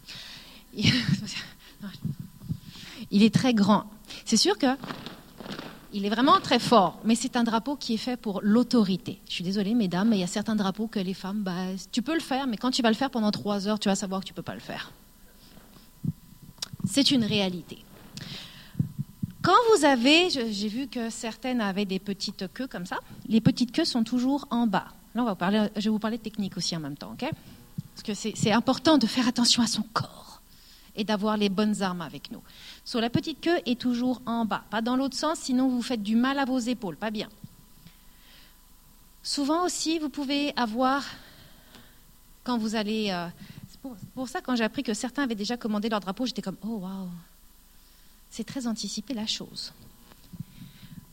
[laughs] Il est très grand. C'est sûr que il est vraiment très fort, mais c'est un drapeau qui est fait pour l'autorité. Je suis désolée, mesdames, mais il y a certains drapeaux que les femmes, bah, tu peux le faire, mais quand tu vas le faire pendant trois heures, tu vas savoir que tu ne peux pas le faire. C'est une réalité. Quand vous avez, j'ai vu que certaines avaient des petites queues comme ça, les petites queues sont toujours en bas. Là, je vais vous parler de technique aussi en même temps, ok? Parce que c'est important de faire attention à son corps et d'avoir les bonnes armes avec nous. Sur la petite queue est toujours en bas, pas dans l'autre sens, sinon vous faites du mal à vos épaules, pas bien. Souvent aussi, vous pouvez avoir, quand vous allez, euh, c'est pour, ça quand j'ai appris que certains avaient déjà commandé leur drapeau, j'étais comme, oh waouh, c'est très anticiper la chose.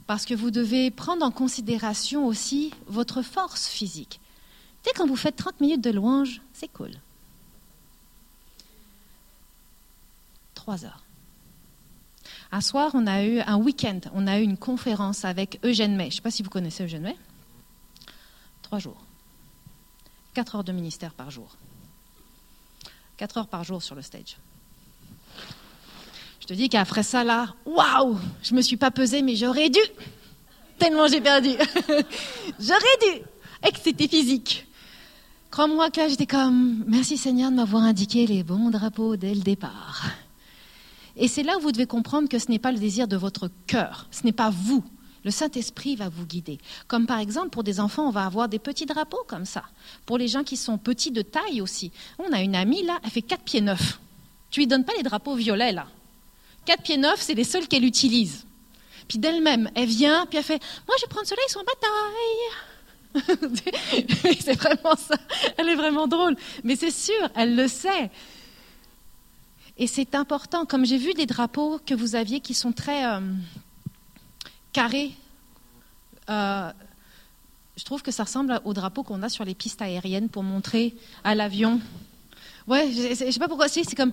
Parce que vous devez prendre en considération aussi votre force physique. Dès quand vous faites 30 minutes de louange, c'est cool. Heures. Un soir, on a eu un week-end, on a eu une conférence avec Eugène May. Je ne sais pas si vous connaissez Eugène May. Trois jours. Quatre heures de ministère par jour. Quatre heures par jour sur le stage. Je te dis qu'après ça, là, waouh, je me suis pas pesée, mais j'aurais dû. Tellement j'ai perdu. [laughs] j'aurais dû. Et que c'était physique. Crois-moi que là, j'étais comme, merci Seigneur de m'avoir indiqué les bons drapeaux dès le départ. Et c'est là où vous devez comprendre que ce n'est pas le désir de votre cœur, ce n'est pas vous. Le Saint-Esprit va vous guider. Comme par exemple, pour des enfants, on va avoir des petits drapeaux comme ça. Pour les gens qui sont petits de taille aussi. On a une amie, là, elle fait 4 pieds neufs. Tu lui donnes pas les drapeaux violets, là. Quatre pieds neufs, c'est les seuls qu'elle utilise. Puis d'elle-même, elle vient, puis elle fait Moi, je vais prendre ceux-là, ils sont en bataille. [laughs] c'est vraiment ça. Elle est vraiment drôle. Mais c'est sûr, elle le sait. Et c'est important. Comme j'ai vu des drapeaux que vous aviez qui sont très euh, carrés, euh, je trouve que ça ressemble aux drapeaux qu'on a sur les pistes aériennes pour montrer à l'avion. Ouais, je ne sais pas pourquoi, c'est comme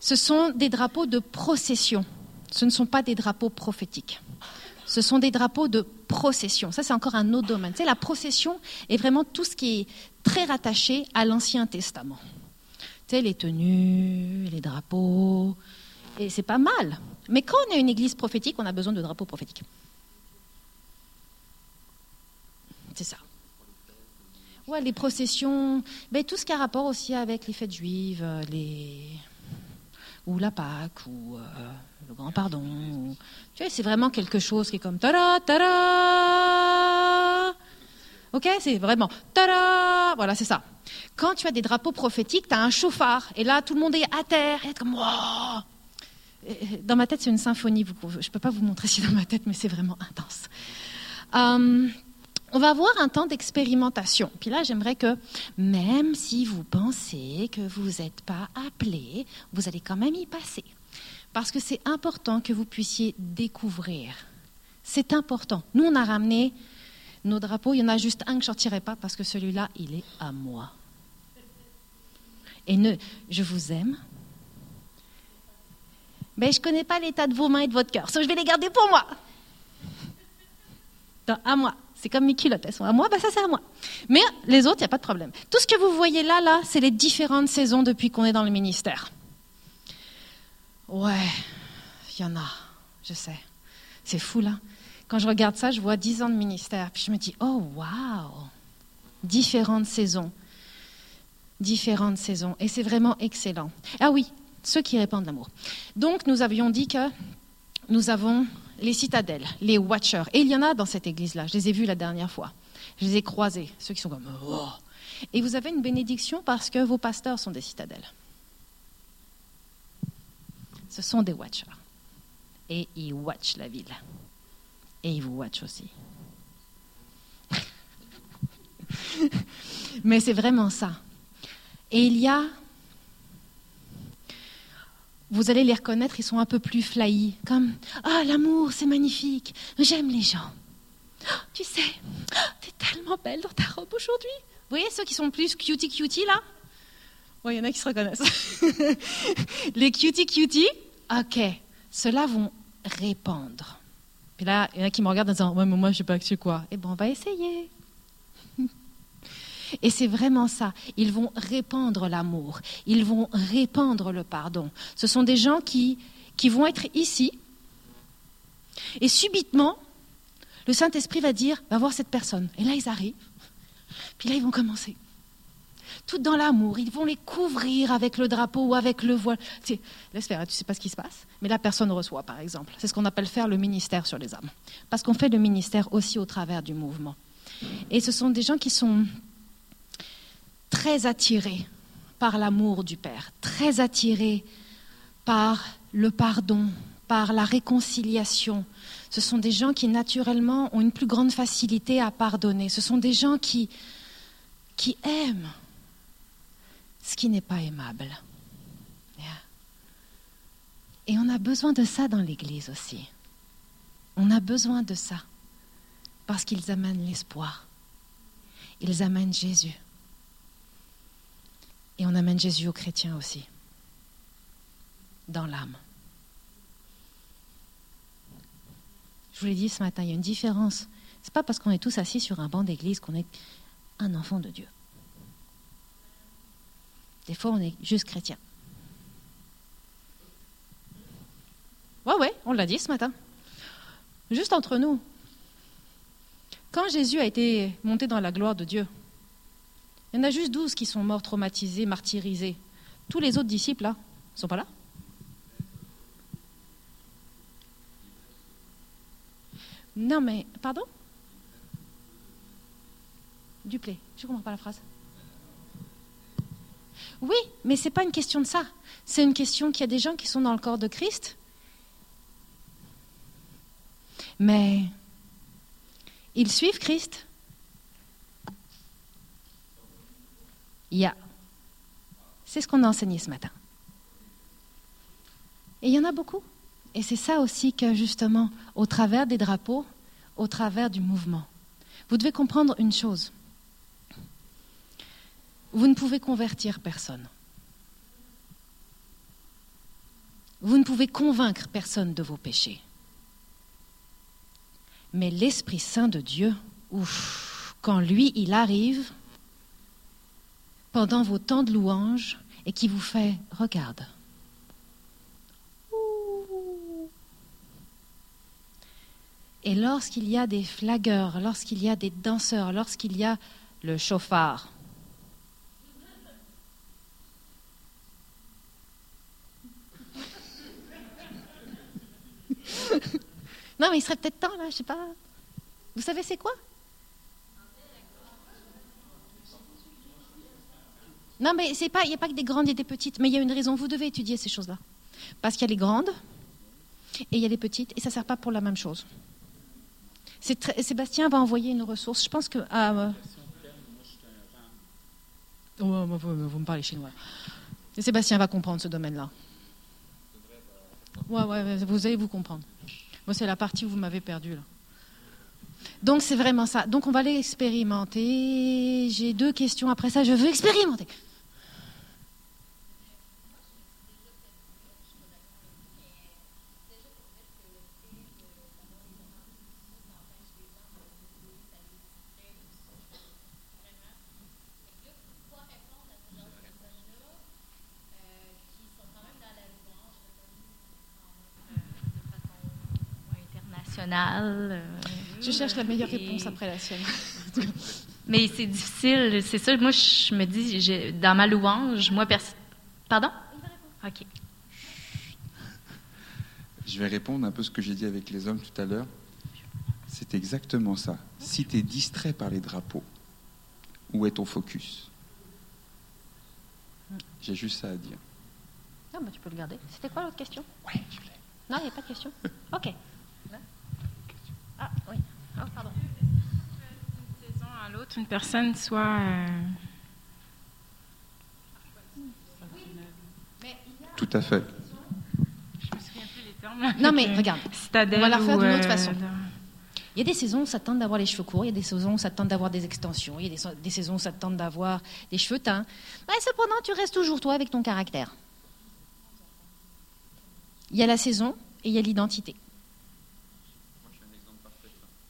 ce sont des drapeaux de procession. Ce ne sont pas des drapeaux prophétiques. Ce sont des drapeaux de procession. Ça, c'est encore un autre domaine. Tu la procession est vraiment tout ce qui est très rattaché à l'Ancien Testament. Tu sais, les tenues, les drapeaux. Et c'est pas mal. Mais quand on est une église prophétique, on a besoin de drapeaux prophétiques. C'est ça. Ouais, les processions, ben, tout ce qui a rapport aussi avec les fêtes juives, euh, les... ou la Pâque, ou euh, le Grand Pardon. Tu vois, c'est vraiment quelque chose qui est comme tada, tada. Ok, c'est vraiment tada. Voilà, c'est ça. Quand tu as des drapeaux prophétiques, tu as un chauffard, et là, tout le monde est à terre, et comme Dans ma tête, c'est une symphonie. Je ne peux pas vous montrer [laughs] si dans ma tête, mais c'est vraiment intense. Euh, on va avoir un temps d'expérimentation. Puis là, j'aimerais que, même si vous pensez que vous n'êtes pas appelé, vous allez quand même y passer. Parce que c'est important que vous puissiez découvrir. C'est important. Nous, on a ramené nos drapeaux. Il y en a juste un que je ne sortirai pas parce que celui-là, il est à moi. Et ne, je vous aime. Mais je ne connais pas l'état de vos mains et de votre cœur. So, je vais les garder pour moi. À moi. C'est comme mes culottes, à moi, bah ça c'est à moi. Mais les autres, il n'y a pas de problème. Tout ce que vous voyez là, là, c'est les différentes saisons depuis qu'on est dans le ministère. Ouais, il y en a, je sais. C'est fou là. Quand je regarde ça, je vois dix ans de ministère, puis je me dis, oh waouh, différentes saisons, différentes saisons, et c'est vraiment excellent. Ah oui, ceux qui répandent l'amour. Donc nous avions dit que nous avons les citadelles, les watchers. Et il y en a dans cette église-là. Je les ai vus la dernière fois. Je les ai croisés, ceux qui sont comme oh. Et vous avez une bénédiction parce que vos pasteurs sont des citadelles. Ce sont des watchers. Et ils watchent la ville. Et ils vous watchent aussi. [laughs] Mais c'est vraiment ça. Et il y a vous allez les reconnaître, ils sont un peu plus flyés, comme Ah, l'amour, c'est magnifique, j'aime les gens. Oh, tu sais, oh, tu es tellement belle dans ta robe aujourd'hui. Vous voyez ceux qui sont plus cutie cutie là? Oui, il y en a qui se reconnaissent. [laughs] les cutie cutie, ok, ceux-là vont répandre. Puis là, il y en a qui me regardent en disant Ouais, mais moi, je sais pas que c'est quoi. Eh bien, on va essayer. Et c'est vraiment ça. Ils vont répandre l'amour. Ils vont répandre le pardon. Ce sont des gens qui, qui vont être ici. Et subitement, le Saint-Esprit va dire, va voir cette personne. Et là, ils arrivent. Puis là, ils vont commencer. Tout dans l'amour. Ils vont les couvrir avec le drapeau ou avec le voile. Tu sais, laisse faire, tu sais pas ce qui se passe. Mais la personne reçoit, par exemple. C'est ce qu'on appelle faire le ministère sur les âmes. Parce qu'on fait le ministère aussi au travers du mouvement. Et ce sont des gens qui sont très attirés par l'amour du Père, très attirés par le pardon, par la réconciliation. Ce sont des gens qui naturellement ont une plus grande facilité à pardonner. Ce sont des gens qui, qui aiment ce qui n'est pas aimable. Et on a besoin de ça dans l'Église aussi. On a besoin de ça parce qu'ils amènent l'espoir. Ils amènent Jésus. Et on amène Jésus aux chrétiens aussi, dans l'âme. Je vous l'ai dit ce matin, il y a une différence. Ce n'est pas parce qu'on est tous assis sur un banc d'église qu'on est un enfant de Dieu. Des fois, on est juste chrétien. Ouais, ouais, on l'a dit ce matin. Juste entre nous. Quand Jésus a été monté dans la gloire de Dieu, il y en a juste douze qui sont morts traumatisés, martyrisés. Tous les autres disciples, là, ne sont pas là Non, mais, pardon Duplé, je ne comprends pas la phrase. Oui, mais ce n'est pas une question de ça. C'est une question qu'il y a des gens qui sont dans le corps de Christ, mais ils suivent Christ, Ya. C'est ce qu'on a enseigné ce matin. Et il y en a beaucoup. Et c'est ça aussi que justement, au travers des drapeaux, au travers du mouvement, vous devez comprendre une chose. Vous ne pouvez convertir personne. Vous ne pouvez convaincre personne de vos péchés. Mais l'Esprit Saint de Dieu, ouf, quand lui, il arrive, pendant vos temps de louange et qui vous fait regarde. Et lorsqu'il y a des flagueurs, lorsqu'il y a des danseurs, lorsqu'il y a le chauffard, [laughs] non, mais il serait peut-être temps, là, je sais pas. Vous savez, c'est quoi? Non, mais il n'y a pas que des grandes et des petites, mais il y a une raison. Vous devez étudier ces choses-là. Parce qu'il y a les grandes et il y a les petites, et ça ne sert pas pour la même chose. Sébastien va envoyer une ressource. Je pense que. Ah, euh, oh, vous, me parlez chinois. Sébastien va comprendre ce domaine-là. Ouais, ouais, vous allez vous comprendre. Moi, c'est la partie où vous m'avez perdu, là. Donc, c'est vraiment ça. Donc, on va aller expérimenter. J'ai deux questions après ça. Je veux expérimenter. Euh, je cherche la meilleure réponse après la sienne. [laughs] Mais c'est difficile, c'est ça. Moi, je me dis, dans ma louange, moi, personne. Pardon? OK. Je vais répondre un peu ce que j'ai dit avec les hommes tout à l'heure. C'est exactement ça. Si tu es distrait par les drapeaux, où est ton focus? J'ai juste ça à dire. Ah, bah, tu peux le garder. C'était quoi l'autre question? Oui, je l'ai. Non, il n'y a pas de question. OK. Ah, oui. Oh, pardon. D'une saison à l'autre, une personne soit. Euh, Tout à fait. Je me souviens plus les termes. Non, mais regarde. On va la faire d'une autre euh, façon. Il y a des saisons où ça tente d'avoir les cheveux courts, il y a des saisons où ça tente d'avoir des extensions, il y a des, des saisons où ça tente d'avoir des cheveux teints. Mais cependant, tu restes toujours toi avec ton caractère. Il y a la saison et il y a l'identité.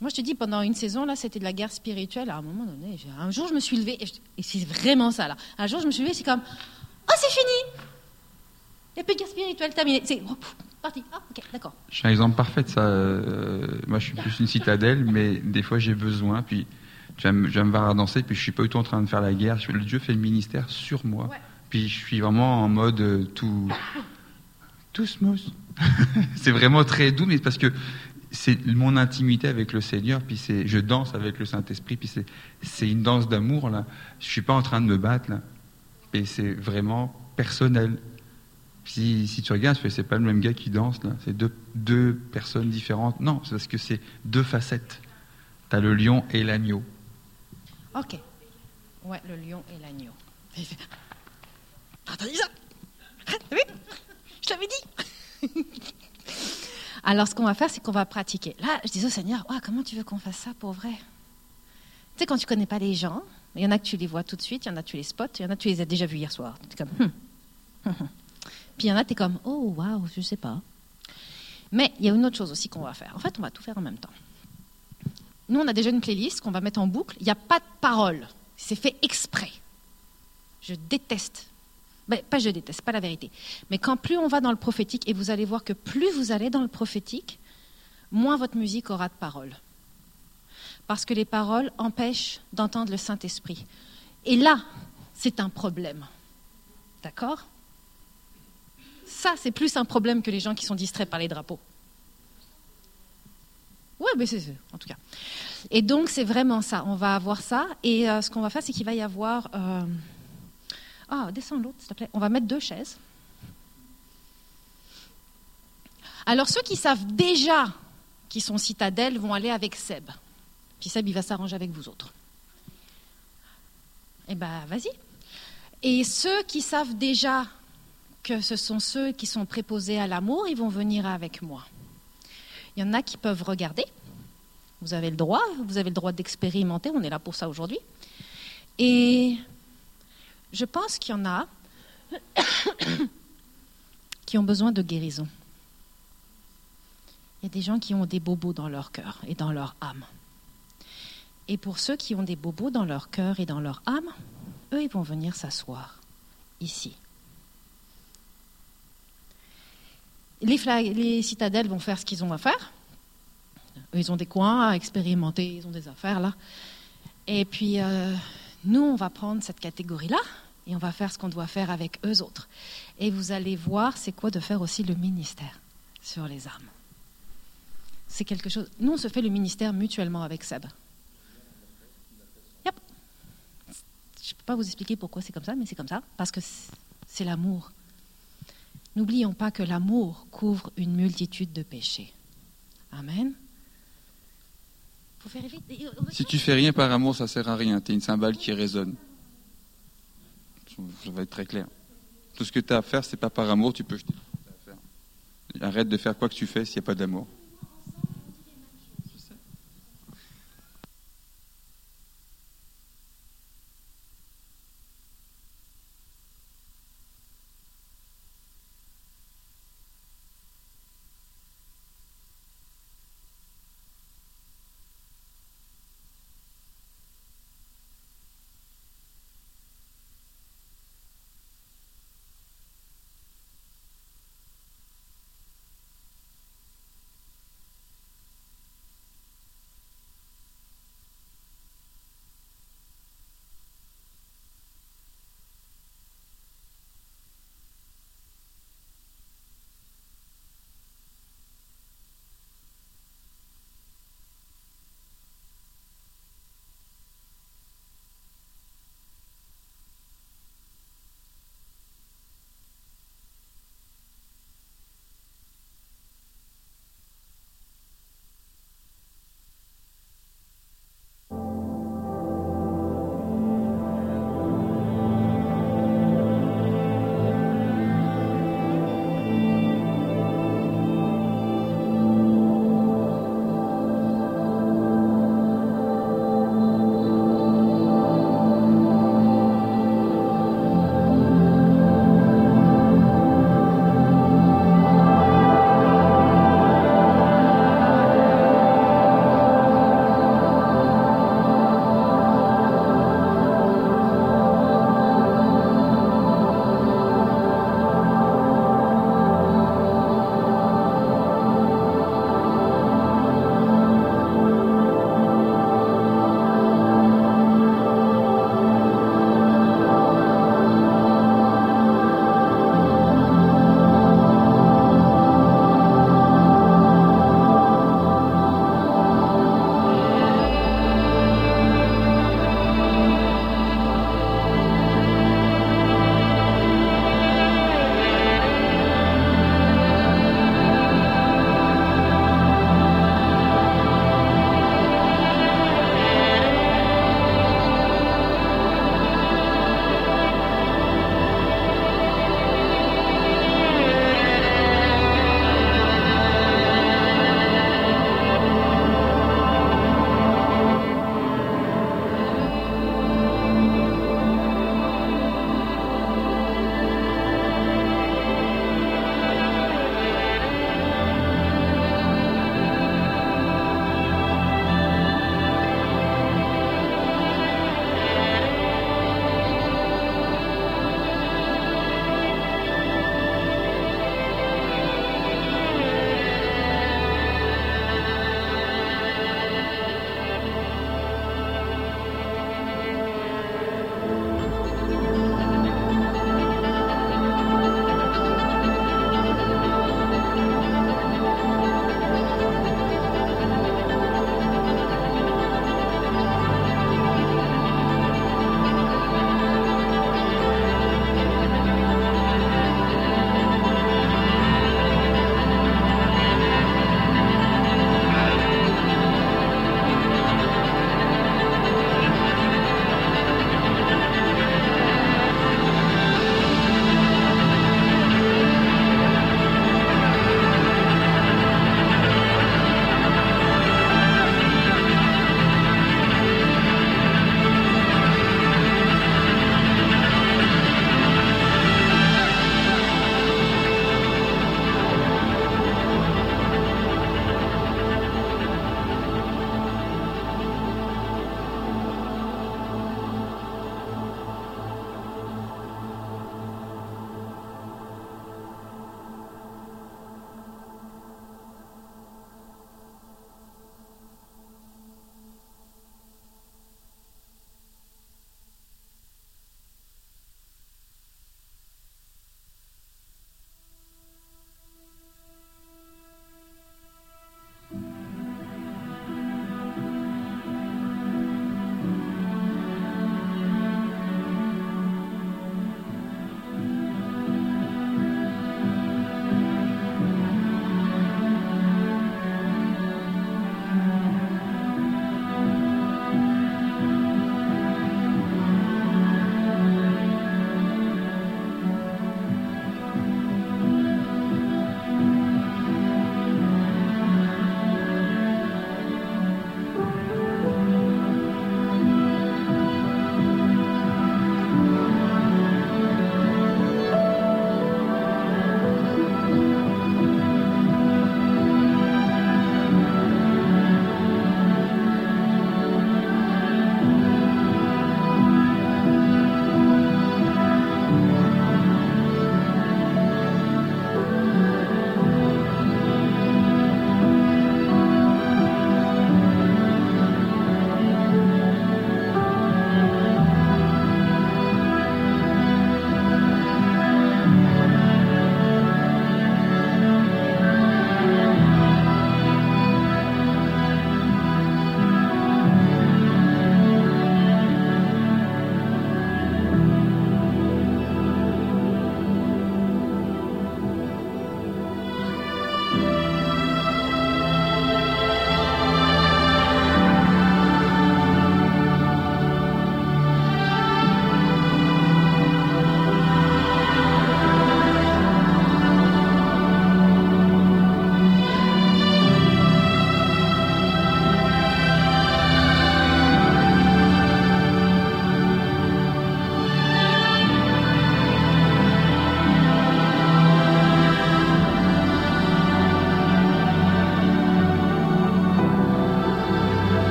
Moi, je te dis, pendant une saison, là, c'était de la guerre spirituelle. À un moment donné, un jour, je me suis levée, et, c'est vraiment ça, là. Un jour, je me suis levée, c'est comme, oh, c'est fini Il n'y a plus de guerre spirituelle, terminé. C'est oh, parti. Ah, ok, d'accord. Je suis un exemple parfait de ça. Euh, moi, je suis plus une citadelle, mais des fois, j'ai besoin, puis je vais, me, me voir à danser, puis je suis pas du tout en train de faire la guerre. Dieu fait le ministère sur moi. Puis je suis vraiment en mode euh, tout, tout smooth. [laughs] c'est vraiment très doux, mais parce que c'est mon intimité avec le Seigneur, puis c'est, je danse avec le Saint-Esprit, puis c'est, c'est une danse d'amour, là. Je suis pas en train de me battre, là. Et c'est vraiment personnel. Si, si tu regardes, c'est pas le même gars qui danse, là. C'est deux, deux personnes différentes. Non, c'est parce que c'est deux facettes. Tu as le lion et l'agneau. Ok. Ouais, le lion et l'agneau. Attendez ça? Je t'avais dit [laughs] Alors, ce qu'on va faire, c'est qu'on va pratiquer. Là, je dis au Seigneur, oh, comment tu veux qu'on fasse ça pour vrai? Tu sais, quand tu connais pas les gens, il y en a que tu les vois tout de suite, il y en a que tu les spots, il y en a que tu les as déjà vus hier soir. Es comme, hum. Puis il y en a, tu es comme, oh, waouh, je sais pas. Mais il y a une autre chose aussi qu'on va faire. En fait, on va tout faire en même temps. Nous, on a déjà une playlist qu'on va mettre en boucle. Il n'y a pas de parole. C'est fait exprès. Je déteste pas je déteste, pas la vérité. Mais quand plus on va dans le prophétique, et vous allez voir que plus vous allez dans le prophétique, moins votre musique aura de paroles. Parce que les paroles empêchent d'entendre le Saint-Esprit. Et là, c'est un problème. D'accord? Ça, c'est plus un problème que les gens qui sont distraits par les drapeaux. Oui, mais c'est en tout cas. Et donc, c'est vraiment ça. On va avoir ça. Et euh, ce qu'on va faire, c'est qu'il va y avoir. Euh, ah, descends l'autre, s'il te plaît. On va mettre deux chaises. Alors, ceux qui savent déjà qu'ils sont citadelles vont aller avec Seb. Puis Seb, il va s'arranger avec vous autres. Eh bien, vas-y. Et ceux qui savent déjà que ce sont ceux qui sont préposés à l'amour, ils vont venir avec moi. Il y en a qui peuvent regarder. Vous avez le droit, vous avez le droit d'expérimenter, on est là pour ça aujourd'hui. Et je pense qu'il y en a [coughs] qui ont besoin de guérison. Il y a des gens qui ont des bobos dans leur cœur et dans leur âme. Et pour ceux qui ont des bobos dans leur cœur et dans leur âme, eux, ils vont venir s'asseoir ici. Les, les, citadelles vont faire ce qu'ils ont à faire. Ils ont des coins à expérimenter, ils ont des affaires là. Et puis, euh, nous, on va prendre cette catégorie-là et on va faire ce qu'on doit faire avec eux autres. Et vous allez voir, c'est quoi de faire aussi le ministère sur les âmes. C'est quelque chose. Nous, on se fait le ministère mutuellement avec Seb. Yep. Je ne peux pas vous expliquer pourquoi c'est comme ça, mais c'est comme ça, parce que c'est l'amour. N'oublions pas que l'amour couvre une multitude de péchés. Amen. Si tu fais rien par amour, ça sert à rien. Tu es une cymbale qui résonne. Ça va être très clair. Tout ce que tu as à faire, c'est pas par amour, tu peux jeter. Arrête de faire quoi que tu fais s'il n'y a pas d'amour.